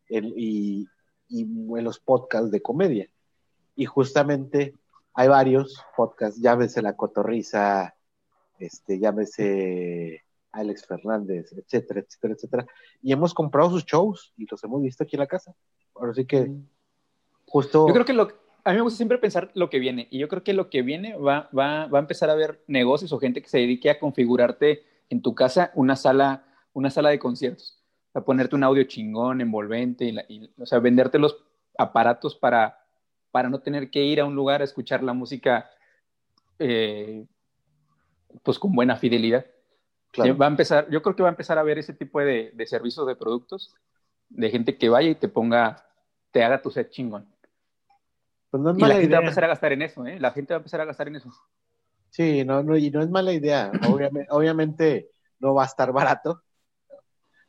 el- y, y en los podcasts de comedia. Y justamente hay varios podcasts, llámese La Cotorriza, este, llámese Alex Fernández, etcétera, etcétera, etcétera. Y hemos comprado sus shows y los hemos visto aquí en la casa. Ahora sí que justo... Yo creo que lo, a mí me gusta siempre pensar lo que viene. Y yo creo que lo que viene va, va, va a empezar a haber negocios o gente que se dedique a configurarte en tu casa una sala, una sala de conciertos. A ponerte un audio chingón, envolvente, y la- y, o sea, venderte los aparatos para, para no tener que ir a un lugar a escuchar la música eh, pues con buena fidelidad. claro. Va a empezar, yo creo que va a empezar a haber ese tipo de, de servicios de productos, de gente que vaya y te ponga, te haga tu set chingón. Pues no es Y la gente va a empezar a gastar en eso, ¿eh? La gente va a empezar a gastar en eso. Sí, no, no, y no es mala idea. Obviamente, obviamente no va a estar barato.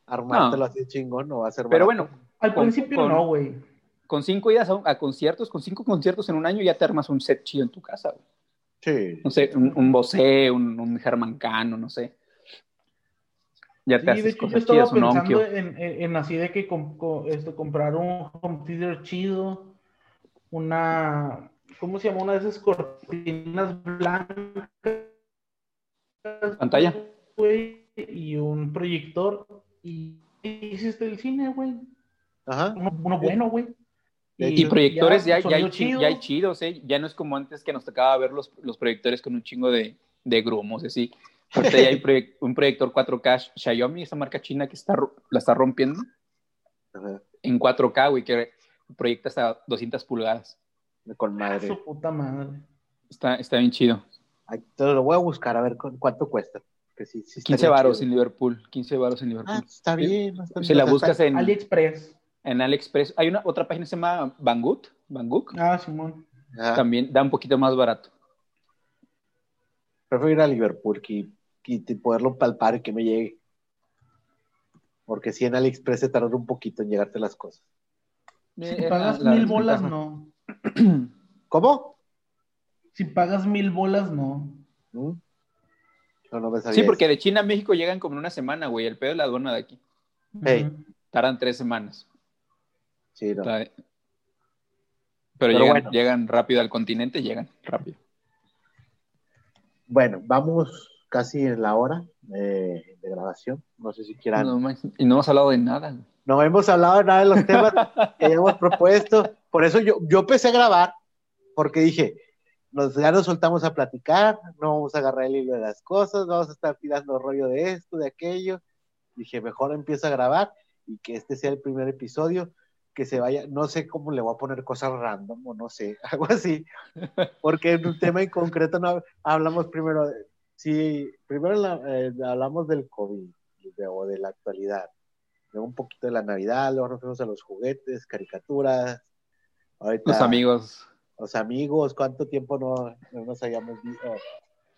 Armártelo así chingón, no va a ser Pero barato. bueno, Al Con- principio con- no, güey. con cinco idas a, a conciertos, con cinco conciertos en un año ya te armas un set chido en tu casa. güey. Sí. No sé, un, un Bosé, un, un Germán Cano, no sé. Ya te Sí, de haces hecho, yo cosas estaba chidas, un pensando en, en- en así de que esto, comprar un home theater chido, una, ¿cómo se llama? Una de esas cortinas blancas. Pantalla. güey, y un proyector. Y hiciste el cine, güey. Ajá. Uno, uno bueno, güey. Y proyectores ya, ya, hay, chi- chido. ya hay chidos, ¿eh? Ya no es como antes que nos tocaba ver los, los proyectores con un chingo de, de grumos, así. Ahorita ya hay un proyector 4K Xiaomi, esa marca china que está, la está rompiendo, Ajá. en 4K, güey, que proyecta hasta 200 pulgadas. Con madre. Su puta madre. Está, está bien chido. Ay, te lo voy a buscar a ver cu- cuánto cuesta. Que sí, sí 15 estaría varos en Liverpool, 15 varos en Liverpool. Ah, está bien. está si bien. la O sea, buscas en, AliExpress. en AliExpress, hay una otra página que se llama Banggood, Banggood, Ah, Simón. También da un poquito más barato. Prefiero ir a Liverpool que, que poderlo palpar y que me llegue. Porque si en AliExpress se tarda un poquito en llegarte las cosas. Si Eh, pagas la- la mil bolas, no. ¿Cómo? Si pagas mil bolas, no. ¿Mm? No, no me sabía Sí, eso. porque de China a México llegan como en una semana, güey. El pedo es la aduana de aquí. Hey. Tardan tres semanas. Sí, no. Pero, Pero llegan, bueno. llegan rápido al continente, llegan rápido. Bueno, vamos casi en la hora eh, de grabación. No sé si quieran. No, man, y no hemos hablado de nada. No hemos hablado de nada de los temas que hemos propuesto. Por eso yo, yo empecé a grabar, porque dije, nos, ya nos soltamos a platicar, no vamos a agarrar el hilo de las cosas, vamos a estar tirando rollo de esto, de aquello. Dije, mejor empiezo a grabar y que este sea el primer episodio, que se vaya, no sé cómo le voy a poner cosas random o no sé, algo así, porque en un tema en concreto no hablamos primero, sí, primero eh, hablamos del COVID o de la actualidad, luego un poquito de la Navidad, luego nos fuimos a los juguetes, caricaturas, Los amigos. Los amigos, cuánto tiempo no, no nos hayamos visto,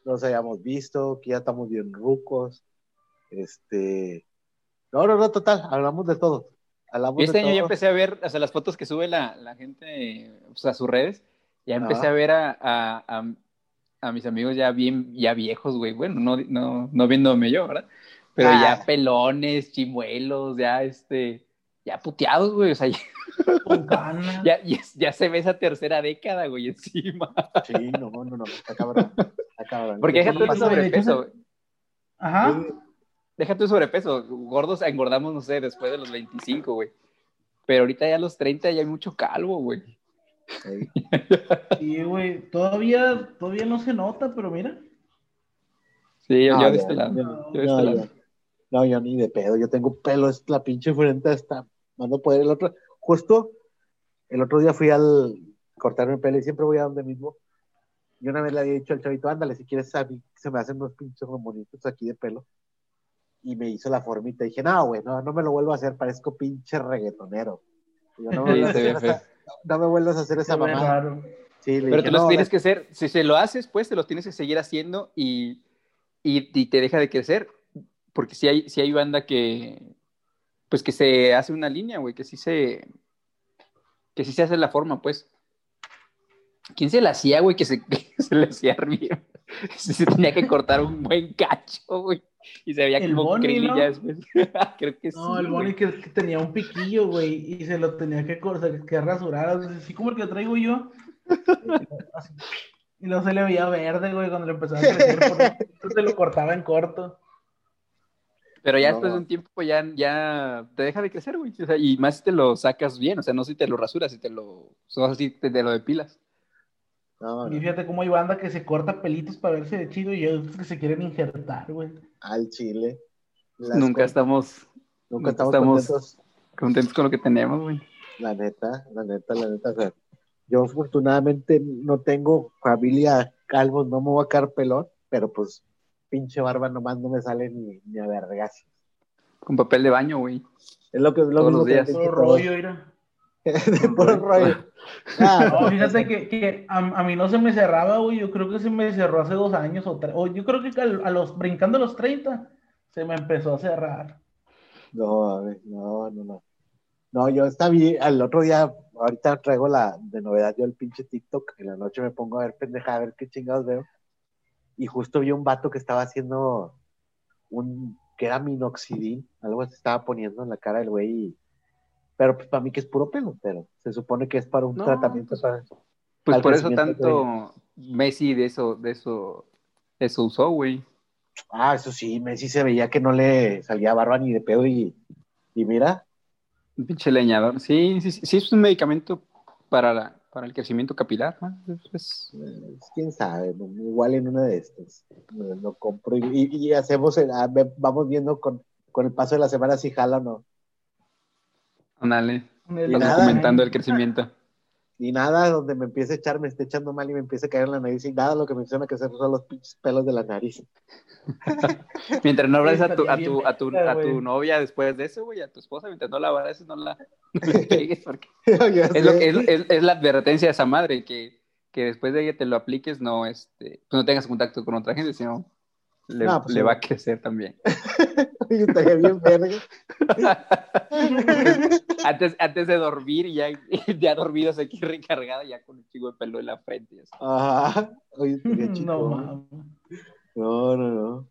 no nos hayamos visto, que ya estamos bien rucos, este, no, no, no, total, hablamos de todo, hablamos este de año ya empecé a ver, o sea, las fotos que sube la, la gente pues, a sus redes, ya empecé Ajá. a ver a, a, a- a mis amigos ya bien, ya viejos, güey. Bueno, no, no, no viéndome yo, ¿verdad? Pero Ah. ya pelones, chimuelos, ya este, ya puteados, güey. O sea, ya, ya, ya- ya se ve esa tercera década, güey, encima. Sí, no, no, no, está cabrón, está cabrón. Porque déjate pasa. sobrepeso, güey. Ajá. Déjate de sobrepeso. Gordos engordamos, no sé, después de los 25, güey. Pero ahorita ya a los 30 ya hay mucho calvo, güey. Sí. Sí, güey. Todavía, todavía no se nota, pero mira. Sí, yo, No, yo de ya, este lado. yo- yo de este lado. yo- no, yo ni de pedo, yo tengo pelo, es la pinche frente está, mando poder el otro, justo el otro día fui al cortarme el pelo y siempre voy a donde mismo. Y una vez le había dicho al chavito, ándale, si quieres, a mí se me hacen unos pinches bonitos aquí de pelo. Y me hizo la formita. dije, no, güey, no, no me lo vuelvo a hacer, parezco pinche reggaetonero. Y yo, no, me a hacer esa- no me vuelvas a hacer esa mamada. Sí, Pero dije, te los no, tienes que hacer, si se lo haces, pues te los tienes que seguir haciendo y, y, y te deja de crecer. Porque si hay, si hay banda que, pues que se hace una línea, güey, que sí se, que sí se hace la forma, pues. ¿Quién se la hacía, güey, que se, que se le hacía? Sí, se tenía que cortar un buen cacho, güey. Y se veía como Bonnie, Krillin ¿no? Creo que sí. No, el. Bonnie que, que tenía un piquillo, güey, y se lo tenía que, cor- se- que rasurar, así como el que traigo yo. Y luego se le veía verde, güey, cuando le empezaba a crecer. por- Entonces se lo cortaba en corto. Pero ya No. después de un tiempo ya, ya te deja de crecer, güey. O sea, y más si te lo sacas bien, o sea, no si te lo rasuras, si te lo, o sea, si te, te lo depilas. No, Y no, fíjate cómo hay banda que se corta pelitos para verse de chido y otros que se quieren injertar, güey. al chile. Las nunca estamos nunca estamos- contentos. contentos con lo que tenemos, güey. La neta, la neta, la neta. o sea, yo afortunadamente no tengo familia calvos, no me voy a quedar pelón, pero pues pinche barba nomás no me sale ni, ni a vergas. Con papel de baño, güey. Es lo que es lo Todos mismo los que días. Puro dicho rollo, mira. De puro rollo. Ah, No, fíjate que, que a, a mí no se me cerraba, güey. Yo creo que se me cerró hace dos años o tres. O yo creo que al- a los, brincando a los 30 se me empezó a cerrar. No, a ver, no, no, no. No, yo estaba al otro día, ahorita traigo la de novedad yo el pinche TikTok, en la noche me pongo a ver pendeja, a ver qué chingados veo. Y justo vi un vato que estaba haciendo un, que era minoxidil, algo se estaba poniendo en la cara del güey, y- pero pues para mí que es puro pelo, pero se supone que es para un No, tratamiento pues, para... Pues por eso tanto Messi de eso, de eso, eso usó, güey. Ah, eso sí, Messi se veía que no le salía barba ni de pedo y, y mira, Un pinche leñador. Sí, sí, sí, sí, es un medicamento para, la- para el crecimiento capilar, ¿no? Es- es- Pues, quién sabe, igual en una de estas lo, lo compro y, hacemos, el- vamos viendo con, con el paso de la semana si jala o no. Ándale. Documentando el crecimiento. Y nada, donde me empiece a echar, me esté echando mal y me empiece a caer en la nariz y nada, lo que me empiezan a crecer son los pinches pelos de la nariz. Mientras no abraces a tu, a tu, a tu, a novia después de eso, güey, a tu esposa, mientras no la abraces, no la no pegues, porque Ya es, lo que, es, es- es la advertencia de esa madre, que, que después de que te lo apliques, no, este, pues no tengas contacto con otra gente, sino le, No, pues le va a crecer también. Oye, estaría bien verga. antes, antes de dormir, y ya, ya dormido se aquí recargada, ya con un chico de pelo en la frente. y así. Ajá. Oye, estaría chico. No, mames. No, no, no.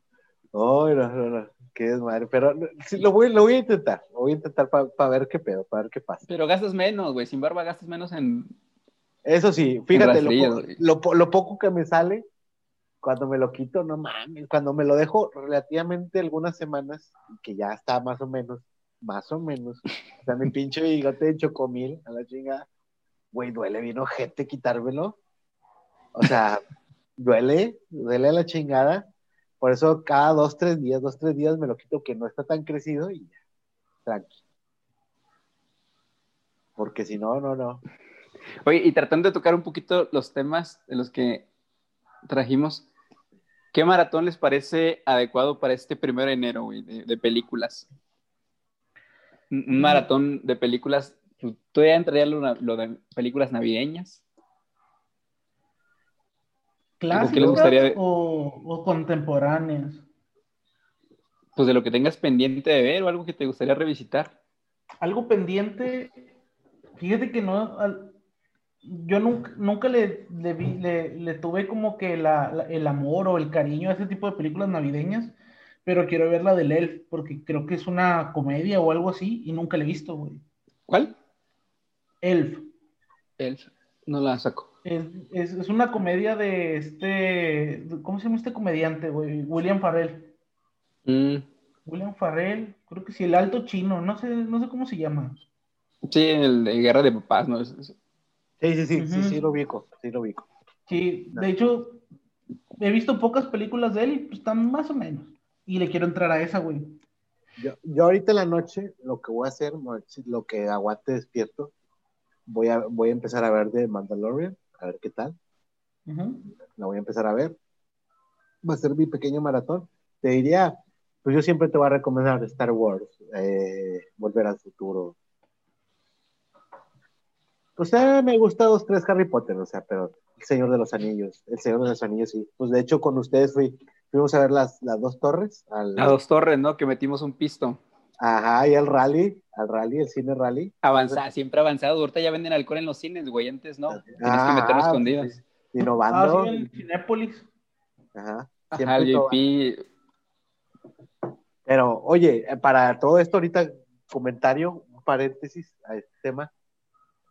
No, no, no, no. Qué desmadre. Pero sí, lo, voy, lo voy a intentar. Lo voy a intentar para ver qué pedo, para ver qué pasa. Pero gastas menos, güey, sin barba gastas menos en... Eso sí, fíjate, lo, rastrillos, po- lo, po- lo poco que me sale, cuando me lo quito, no mames, cuando me lo dejo relativamente algunas semanas, que ya está más o menos, más o menos, o sea, mi pinche bigote de chocomil, a la chingada, güey, duele bien ojete quitármelo. O sea, duele, duele a la chingada. Por eso cada dos, tres días, dos, tres días me lo quito que no está tan crecido y ya, tranqui. Porque si no, no, no. Oye, y tratando de tocar un poquito los temas de los que trajimos, ¿qué maratón les parece adecuado para este primero de enero, güey, de, de películas? Un un maratón de películas, ¿tú tú ya entraría lo, lo de películas navideñas? ¿Clásicas les gustaría ver? o, o contemporáneas? Pues de lo que tengas pendiente de ver o algo que te gustaría revisitar. Algo pendiente, fíjate que no, yo nunca, nunca le, le, vi- le- le tuve como que la- la- el amor o el cariño a ese tipo de películas navideñas, pero quiero ver la del Elf, porque creo que es una comedia o algo así, y nunca la he visto, güey. ¿Cuál? Elf. Elf. No la saco. Es, es, es una comedia de este, ¿cómo se llama este comediante, güey? William Farrell. Mm, William Farrell, creo que sí, el alto chino, no sé, no sé cómo se llama. sí, el de Guerra de Papás, ¿no? Es- es- Sí, sí, sí, sí, sí lo ubico, sí lo ubico. Sí, de hecho, he visto pocas películas de él y pues están más o menos. Y le quiero entrar a esa, güey. Yo, yo ahorita en la noche, lo que voy a hacer, lo que aguante despierto, voy a, voy a empezar a ver de Mandalorian, a ver qué tal. La voy a empezar a ver. Va a ser mi pequeño maratón. Te diría, pues yo siempre te voy a recomendar Star Wars, eh, Volver al Futuro. Pues eh, me gusta dos, tres Harry Potter, o sea, pero El Señor de los Anillos, El Señor de los Anillos, sí. Pues de hecho con ustedes fui, fuimos a ver las, las dos torres, al, A dos torres, ¿no? Que metimos un pisto. ajá, y al rally, al rally, el cine rally. Avanzado, siempre avanzado. Ahorita ya venden alcohol en los cines, güey. Antes no. Tienes Ah, que meterlo ah, escondidas. sí. Ah, Innovando. sí, en Cinépolis. Ajá. JP. Pero, oye, eh, para todo esto ahorita, comentario, un paréntesis a este tema.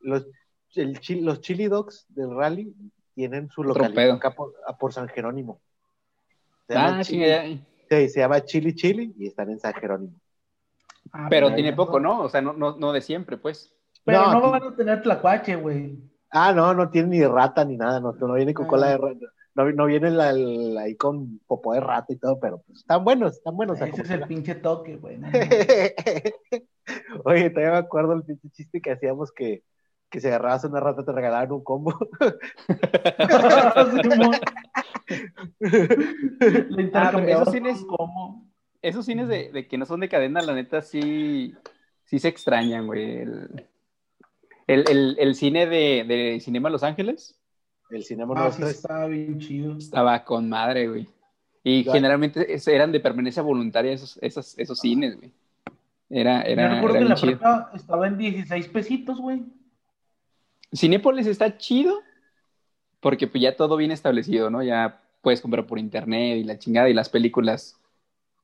Los, el los chili dogs del rally tienen su localidad acá por, a por San Jerónimo. Se llama Ah, Chili- sí, se llama Chili Chili y están en San Jerónimo. Ah, Pero tiene no. poco, ¿no? O sea, no, no, no de siempre, pues. Pero No, van a tener tlacuache, güey. Ah, no, no tiene ni rata ni nada, no, no viene con Ah. cola de rata. No, no viene la, la- ahí con popó de rata y todo, pero pues, están buenos, están buenos. o sea, Ese como es el quiera. pinche toque, güey. no, no. Oye, todavía me acuerdo el pinche chiste que hacíamos que, que si agarrabas una rata te regalaban un combo. Intercambiabas esos cines- como. Esos cines de, de que no son de cadena, la neta, sí, sí se extrañan, güey. El, el, el- el cine de, de Cinema Los Ángeles El cinema Ah, no sí, estaba bien chido. estaba con madre, güey. Y Ya. generalmente eran de permanencia voluntaria esos, esos, esos cines, güey. Era, Yo era, recuerdo era que la chido. prepa estaba en 16 pesitos, güey. Cinépolis está chido porque pues ya todo bien establecido, ¿no? Ya puedes comprar por internet y la chingada y las películas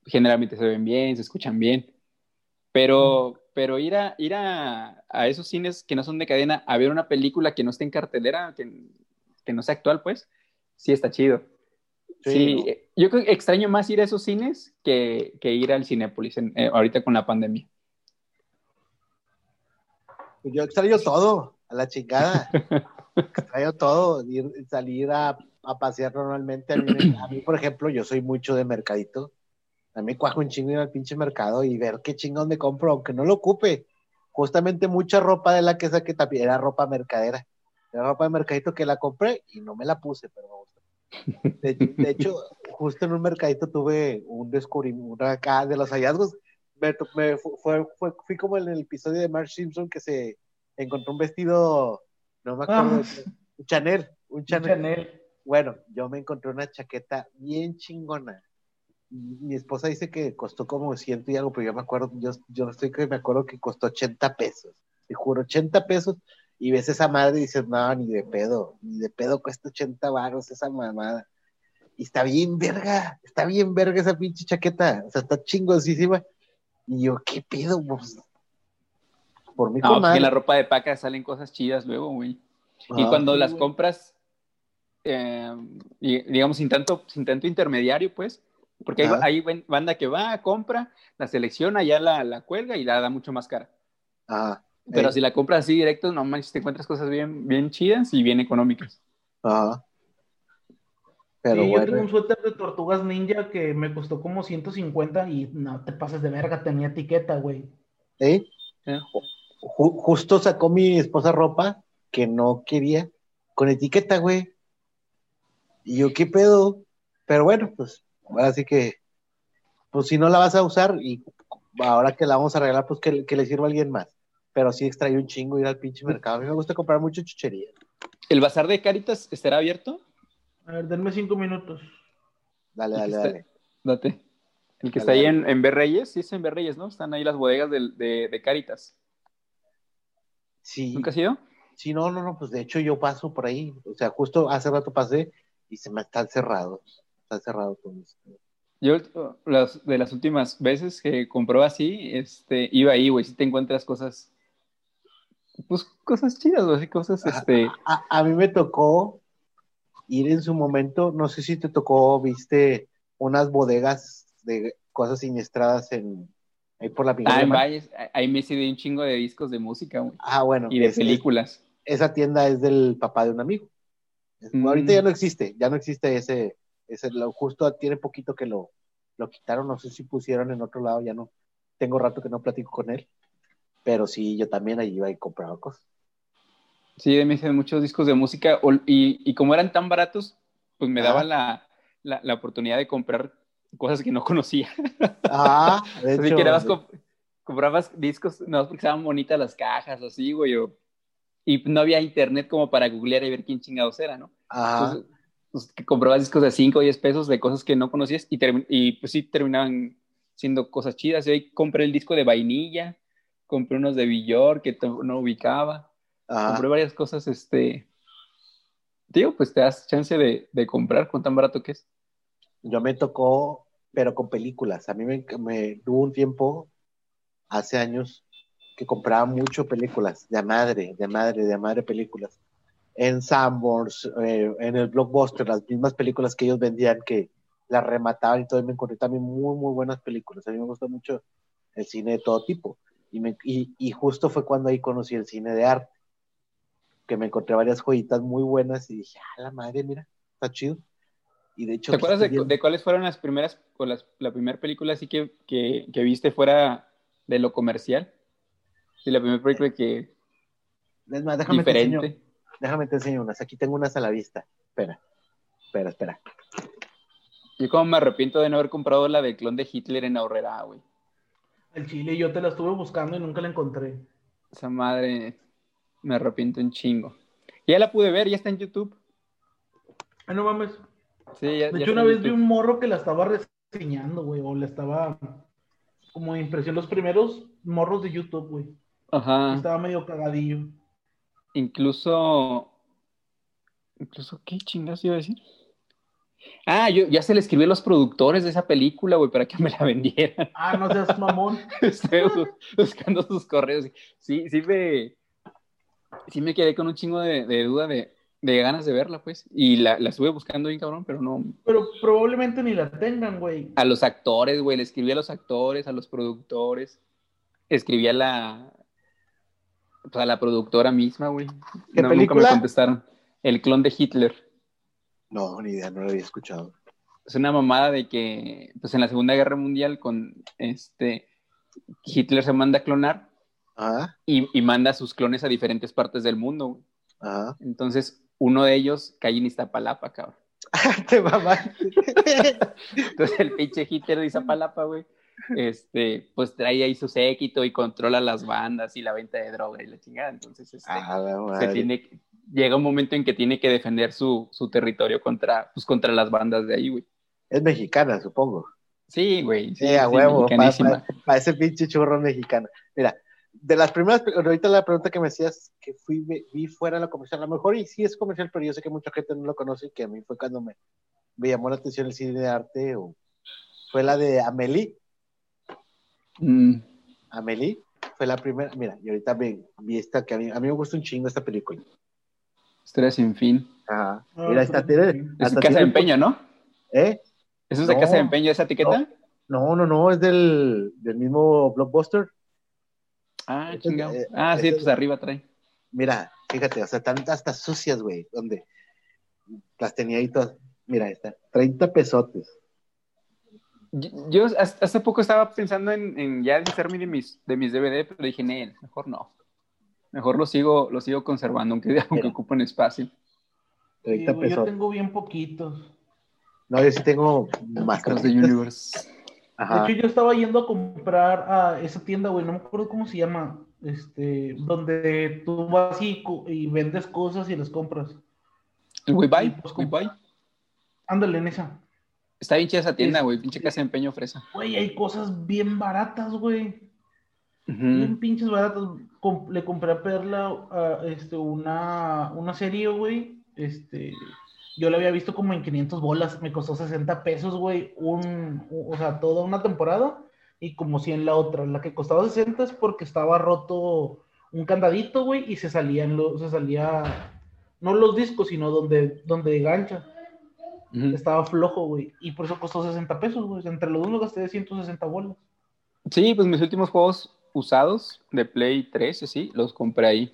generalmente se ven bien, se escuchan bien. Pero, pero ir a, ir a, a esos cines que no son de cadena a ver una película que no esté en cartelera, que, que no sea actual, pues, sí está chido. Sí, Sí, ¿no? eh, yo creo que extraño más ir a esos cines que, que ir al Cinépolis en- eh, ahorita con la pandemia. Yo extraño todo, a la chingada. extraño todo, ir- salir a, a pasear normalmente. A mí, a mí, por ejemplo, yo soy mucho de mercadito. A mí cuajo un chingo ir al pinche mercado y ver qué chingón me compro, aunque no lo ocupe. Justamente mucha ropa de la que saqué también era ropa mercadera. Era ropa de mercadito que la compré y no me la puse, pero me gustó. De, de hecho, justo en un mercadito tuve un descubrimiento acá de los hallazgos. Me, me fu- fue, fue- fui como en el episodio de Mark Simpson que se encontró un vestido, no me acuerdo, Ah. un Chanel, un Chanel. Chanel. Bueno, yo me encontré una chaqueta bien chingona. Mi esposa dice que costó como ciento y algo, pero yo me acuerdo, yo, yo estoy que me acuerdo que costó 80 pesos. Te juro, 80 pesos. Y ves esa madre y dices, no, ni de pedo, ni de pedo cuesta 80 varos esa mamada. Y está bien verga, está bien verga esa pinche chaqueta. O sea, está chingosísima. Y yo, ¿qué pedo? Pues, por mí No, con en la ropa de paca salen cosas chidas luego, güey. Y Ah, cuando sí, las güey. compras, eh, y, digamos, sin tanto, sin tanto intermediario, pues, porque hay, banda que va, compra, la selecciona, ya la, la cuelga y la da mucho más cara. Ajá. Pero Ey. si la compras así directo, no manches, te encuentras cosas bien, bien chidas y bien económicas. Ajá. Pero Sí, yo tengo un suéter de tortugas ninja que me costó como 150 y no te pases de verga, tenía etiqueta, güey. ¿eh? ¿Eh? Ju- justo sacó mi esposa ropa que no quería con etiqueta, güey. Y yo, ¿qué pedo? Pero bueno, pues ahora sí que, pues si no la vas a usar y ahora que la vamos a regalar, pues que, que le sirva a alguien más. Pero sí extrae un chingo ir al pinche mercado. A mí me gusta comprar mucho chuchería. ¿El bazar de Caritas estará abierto? A ver, denme cinco minutos. Dale, dale, Está- dale. Date. El que Dale, está ahí dale. en, en Berreyes, sí es en Berreyes, ¿no? Están ahí las bodegas de, de Caritas. Sí, ¿Nunca has ido? sí, no, no, no, pues de hecho yo paso por ahí. O sea, justo hace rato pasé y se me están cerrados. Está cerrado todo esto. Yo, las, de las últimas veces que compró así, este, iba ahí, güey, si te encuentras cosas, pues cosas chidas, güey, cosas, este, A, a mí me tocó ir en su momento, no sé si te tocó, viste unas bodegas de cosas siniestradas en ahí por la ah, en Valles, ahí me hice un chingo de discos de música, güey, Ah, bueno, y de es- películas. esa tienda es del papá de un amigo. Mm. Ahorita ya no existe, ya no existe ese, ese lo, justo tiene poquito que lo, lo quitaron, no sé si pusieron en otro lado, ya no, tengo rato que no platico con él, pero sí, yo también ahí iba y compraba cosas. Sí, me hice muchos discos de música y, y como eran tan baratos, pues me Ajá. daba la, la, la oportunidad de comprar cosas que no conocía. Ah, de Así hecho, que nada más comp- comprabas discos, no, porque estaban bonitas las cajas, así, güey, o- y no había internet como para googlear y ver quién chingados era, ¿no? ajá, Entonces, pues, que comprabas discos de 5 o 10 pesos de cosas que no conocías y, y pues sí terminaban siendo cosas chidas. Y hoy compré el disco de vainilla, compré unos de Villor que no ubicaba, ajá. compré varias cosas, este... Digo, pues te das chance de, de comprar con tan barato que es. Yo me tocó, pero con películas. A mí me, me un tiempo, hace años, que compraba mucho películas, de a madre, de a madre, de a madre películas. En Sanborns, eh, en el Blockbuster, las mismas películas que ellos vendían que las remataban y todo, y me encontré también muy, muy buenas películas. A mí me gusta mucho el cine de todo tipo. Y, me, y, y justo fue cuando ahí conocí el cine de arte, que me encontré varias joyitas muy buenas y dije, ah, la madre, mira, está chido. Y de hecho, ¿Te acuerdas de, viendo- de cuáles fueron las primeras, o las, la primera película así que, que, que viste fuera de lo comercial? Sí, la primera película que Es más, déjame te, enseño, diferente. déjame te enseño unas. Aquí tengo unas a la vista. Espera, espera, espera. Yo como me arrepiento de no haber comprado la del clon de Hitler en Aurrera, güey. El chile yo te la estuve buscando y nunca la encontré. Esa madre me arrepiento un chingo. Ya la pude ver, ya está en YouTube. Ay, no mames. Sí, ya, De hecho, una vez vi un morro que la estaba reseñando, güey, o la estaba como impresión los primeros morros de YouTube, güey. Ajá. Estaba medio cagadillo. Incluso. Incluso, ¿qué chingas iba a decir? Ah, yo ya se le escribí a los productores de esa película, güey, para que me la vendieran. Ah, no seas mamón. Estoy bu- buscando sus correos. Sí, sí me. Sí me quedé con un chingo de, de duda de, de ganas de verla, pues. Y la, la estuve buscando bien, cabrón, pero no. Pero probablemente ni la tengan, güey. A los actores, güey, le escribí a los actores, a los productores. Escribí a la. Pues a la productora misma, güey. ¿Qué No, Nunca película? me contestaron. El clon de Hitler. No, ni idea, no lo había escuchado. Es una mamada de que, pues en la Segunda Guerra Mundial, con este. Hitler se manda a clonar Ajá, y, y manda a sus clones a diferentes partes del mundo, güey. ajá. Entonces, uno de ellos cae en Iztapalapa, cabrón. Te mamaste. Entonces, el pinche Hitler de Iztapalapa, güey, este, pues trae ahí su séquito y controla las bandas y la venta de droga y la chingada. Entonces, este, Ah, se tiene, llega un momento en que tiene que defender su, su territorio contra, pues, contra las bandas de ahí, güey. Es mexicana, supongo. Sí, güey. Sí, Sí, a sí, huevo, para ese pinche churro mexicano. Mira, de las primeras, ahorita la pregunta que me hacías, que fui, vi, fuera de la comercial, a lo mejor y sí es comercial, pero yo sé que mucha gente no lo conoce y que a mí fue cuando me, me llamó la atención el cine de arte, o fue la de Amélie. Mm, Amélie fue la primera, mira, y ahorita vi, vi esta que a mí, a mí me gusta un chingo esta película. Historia sin fin. Ajá. Ah, Mira, está, tiene, Es casa de empeño, ¿no? ¿Eh? ¿Eso es de No. casa de empeño esa etiqueta? No, no, no, es del, del mismo Blockbuster. Ah, chingado. eh, Ah, sí, pues arriba trae. Mira, fíjate, o sea, están hasta sucias, güey, donde las tenía ahí todas. Mira, está, 30 pesotes. Yo, hace poco estaba pensando en, en ya deshacerme de mis, de mis DVD, pero dije, "Nel, mejor no. Mejor lo sigo, lo sigo conservando, aunque, aunque Mira. ocupen espacio. 30 Sí, yo tengo bien poquitos. No, yo sí tengo más the Universe. Ajá. De hecho, yo estaba yendo a comprar a esa tienda, güey, no me acuerdo cómo se llama, este, donde tú vas y, y vendes cosas y las compras. El We Buy, Sí, pues, We como- Buy. Ándale en esa. Está bien chida esa tienda, güey. Pinche casa de empeño fresa. Güey, hay cosas bien baratas, güey. Bien pinches baratas. Com- le compré a Perla este, una, una serie, güey. Este, yo la había visto como en 500 bolas. Me costó 60 pesos, güey. Un, o sea, toda una temporada. Y como 100 la otra. La que costaba 60 es porque estaba roto un candadito, güey. Y se salían los, se salía, no los discos, sino donde, donde gancha. Estaba flojo, güey. Y por eso costó 60 pesos, güey. Entre los dos me gasté 160 bolas. Sí, pues mis últimos juegos usados de Play 3, sí, los compré ahí.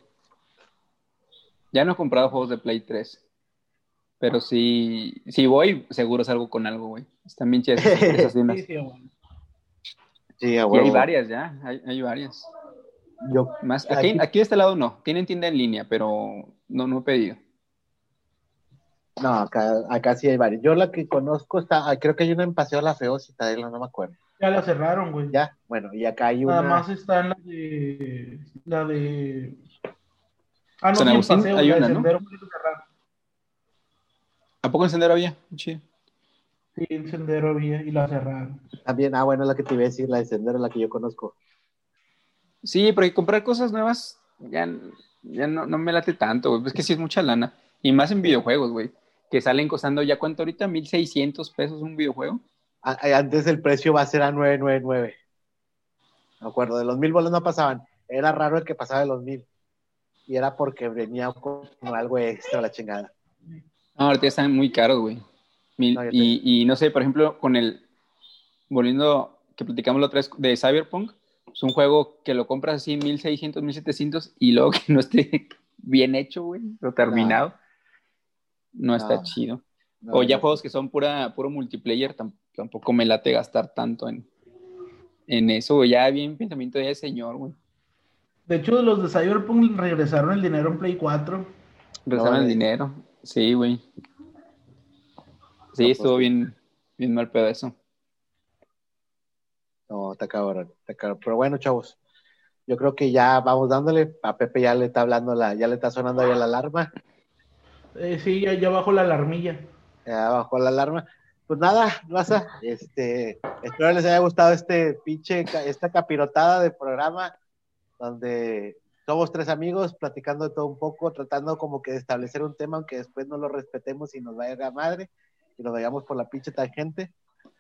Ya no he comprado juegos de Play 3. Pero sí, si voy, seguro salgo con algo, güey. Están bien chidas esas, tiendas. Sí, sí, güey. Sí, a Y hay varias ya, hay, hay varias. Yo, Más, aquí, Aquí- aquí de este lado no, tienen tienda en línea, pero no, no he pedido. no, acá, acá sí hay varios. Yo la que conozco está, ah, creo que hay una en Paseo La Feo, Citadela, no me acuerdo. Ya la cerraron, güey. Ya, bueno, y acá hay una. Nada más está en la de. La de. Ah, no, San sí, en Agustín paseo, hay la de una, ¿no? Sendero fue la que cerraron. ¿A poco en Sendero había? Chido. Sí, en Sendero había y la cerraron. También, ah, bueno, la que te iba a decir, la de Sendero, la que yo conozco. Sí, porque comprar cosas nuevas ya, ya no, no me late tanto, güey. Es que sí es mucha lana. Y más en videojuegos, güey. Que salen costando ya cuánto ahorita, 1600 pesos un videojuego. Antes el precio va a ser a 999. Me acuerdo, de los mil bolas no pasaban. Era raro el que pasaba de los mil. Y era porque venía con algo extra la chingada. No, ahorita están muy caros, güey. Mil- No, ya te- y, y no sé, por ejemplo, con el. Volviendo, que platicamos la otra vez de Cyberpunk, es un juego que lo compras así 1600, 1700 y luego que no esté bien hecho, güey, o terminado. No, está No. chido. No, o ya no. juegos que son pura, puro multiplayer, tam- tampoco me late gastar tanto en, en eso, güey. Ya bien pensamiento de ese señor, güey. De hecho, los de Cyberpunk regresaron el dinero en Play 4. Regresaron el dinero. Sí, güey. Sí, No, estuvo pues, bien, bien mal pedo eso. No, está cabrón, está cabrón. Pero bueno, chavos, yo creo que ya vamos dándole. A Pepe ya le está hablando la, ya le está sonando ahí la alarma. Eh, sí, ya, ya bajo la alarmilla. Ya bajó la alarma. Pues nada, raza, este, espero les haya gustado este pinche, esta capirotada de programa, donde somos tres amigos platicando de todo un poco, tratando como que de establecer un tema, aunque después no lo respetemos y nos vaya a la madre, y nos vayamos por la pinche tangente.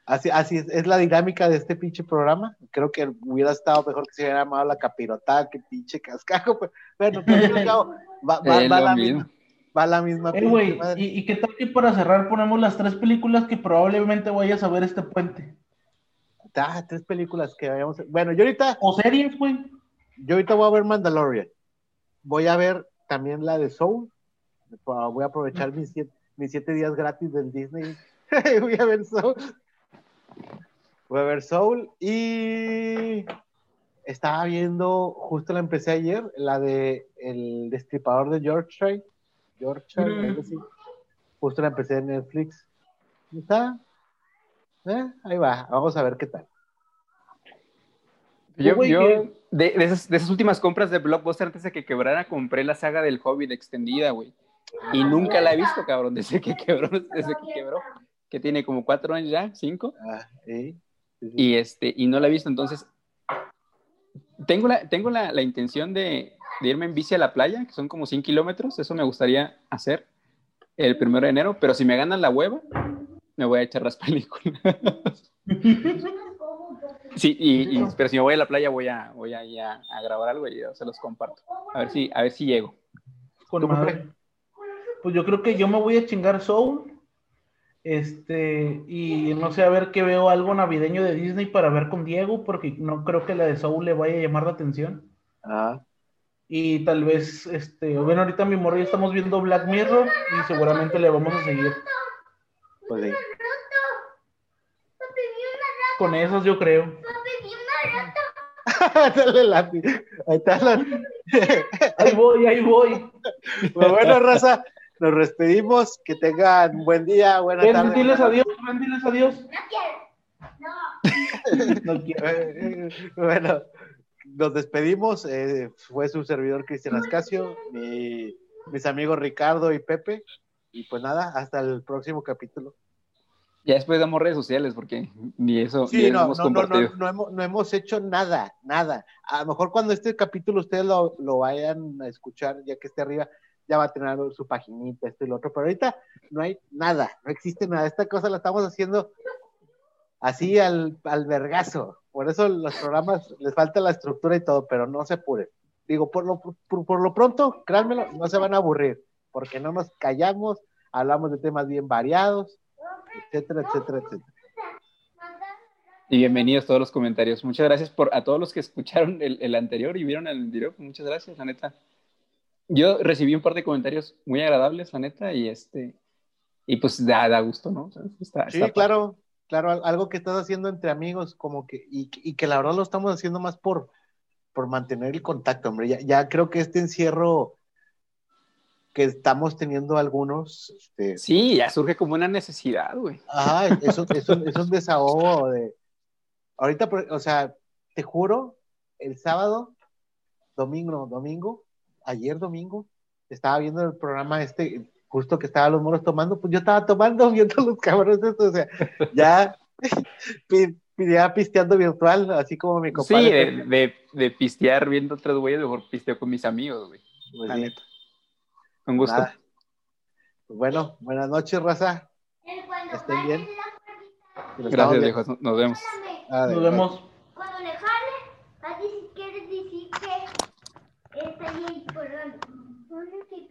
Así, así es, es la dinámica de este pinche programa. Creo que hubiera estado mejor que se hubiera llamado la capirotada, que pinche cascajo. Pero, bueno, al cabo, va, va- Es va la misma, va la misma Eh, güey, madre. ¿y, y qué tal que para cerrar ponemos las tres películas que probablemente vayas a ver este puente? Ah, tres películas que vayamos. Bueno, yo ahorita, O series, güey. Yo ahorita voy a ver Mandalorian. Voy a ver también la de Soul. Voy a aprovechar mis siete, mis siete días gratis del Disney. voy a ver Soul. Voy a ver Soul y estaba viendo, justo la empecé ayer, la de El Destripador de Yorkshire. Yorkshire, Mm. algo así. Justo la empecé en Netflix. ¿Y ¿Está? Eh, ahí va, vamos a ver qué tal. Yo, güey, yo que- de, de esas, de esas últimas compras de Blockbuster antes de que quebrara, compré la saga del Hobbit extendida, güey. Y nunca la he visto, cabrón, desde que quebró, desde que quebró. Que tiene como cuatro años ya, cinco. Ah, ¿sí? Sí, sí. Y este, y no la he visto. Entonces, tengo la, tengo la, la intención de, de irme en bici a la playa, que son como 100 kilómetros. Eso me gustaría hacer el primero de enero, pero si me ganan la hueva, me voy a echar las películas. Sí, y, y- pero si me voy a la playa voy a, voy a, ir a, a grabar algo y yo se los comparto. A ver si, a ver si llego. Con ¿Tú, madre. Pues yo creo que yo me voy a chingar Soul. Este, y no sé, a ver que veo algo navideño de Disney para ver con Diego, porque no creo que la de Soul le vaya a llamar la atención. Ah, Y tal vez, este, bueno, ahorita mi morro ya estamos viendo Black Mirror y seguramente le vamos a seguir. pues sí. Con esos yo creo. Dale lápiz. Ahí está la- Ahí voy, ahí voy. Pues bueno, raza, nos despedimos. Que tengan buen día, buena Ven, tarde. diles adiós, ven, diles adiós. No quiero. Eh, bueno, nos despedimos. eh, fue su servidor Cristian Ascasio, mi- mis amigos Ricardo y Pepe. Y pues nada, hasta el próximo capítulo. Ya después damos redes sociales porque ni eso, ni Sí, eso no, hemos no, no, no, compartido. no hemos, no hemos hecho nada, nada. A lo mejor cuando este capítulo ustedes lo, lo vayan a escuchar, ya que esté arriba, ya va a tener su paginita, esto y lo otro. Pero ahorita no hay nada, no existe nada. Esta cosa la estamos haciendo así al, al vergazo. Por eso los programas les falta la estructura y todo, pero no se apuren. Digo, por lo, por, por lo pronto, créanmelo, no se van a aburrir, porque no nos callamos, hablamos de temas bien variados, etcétera, etcétera, etcétera. Y bienvenidos todos los comentarios. Muchas gracias por a todos los que escucharon el, el anterior y vieron el video. Muchas gracias, la neta. Yo recibí un par de comentarios muy agradables, la neta, y este, y pues da, da gusto, ¿no? O sea, está- Sí, está claro, claro, al- algo que estás haciendo entre amigos, como que, y, y que la verdad lo estamos haciendo más por, por mantener el contacto, hombre. Ya, ya creo que este encierro que estamos teniendo algunos, este, Sí, ya surge como una necesidad, güey. ajá, es, un- es un, es un desahogo de, ahorita, o sea, te juro, el sábado, domingo, domingo, ayer domingo, estaba viendo el programa este, justo que estaban los moros tomando, pues yo estaba tomando, viendo los cabrones estos, o sea, ya, ya pisteando virtual, así como mi Sí, compadre. de, de, de pistear viendo otros güeyes, mejor pisteo con mis amigos, güey. Pues La sí, neta. Un gusto. nada. Pues bueno, buenas noches, raza. Estén bien. Gracias, viejos. Nos vemos. Nos vemos.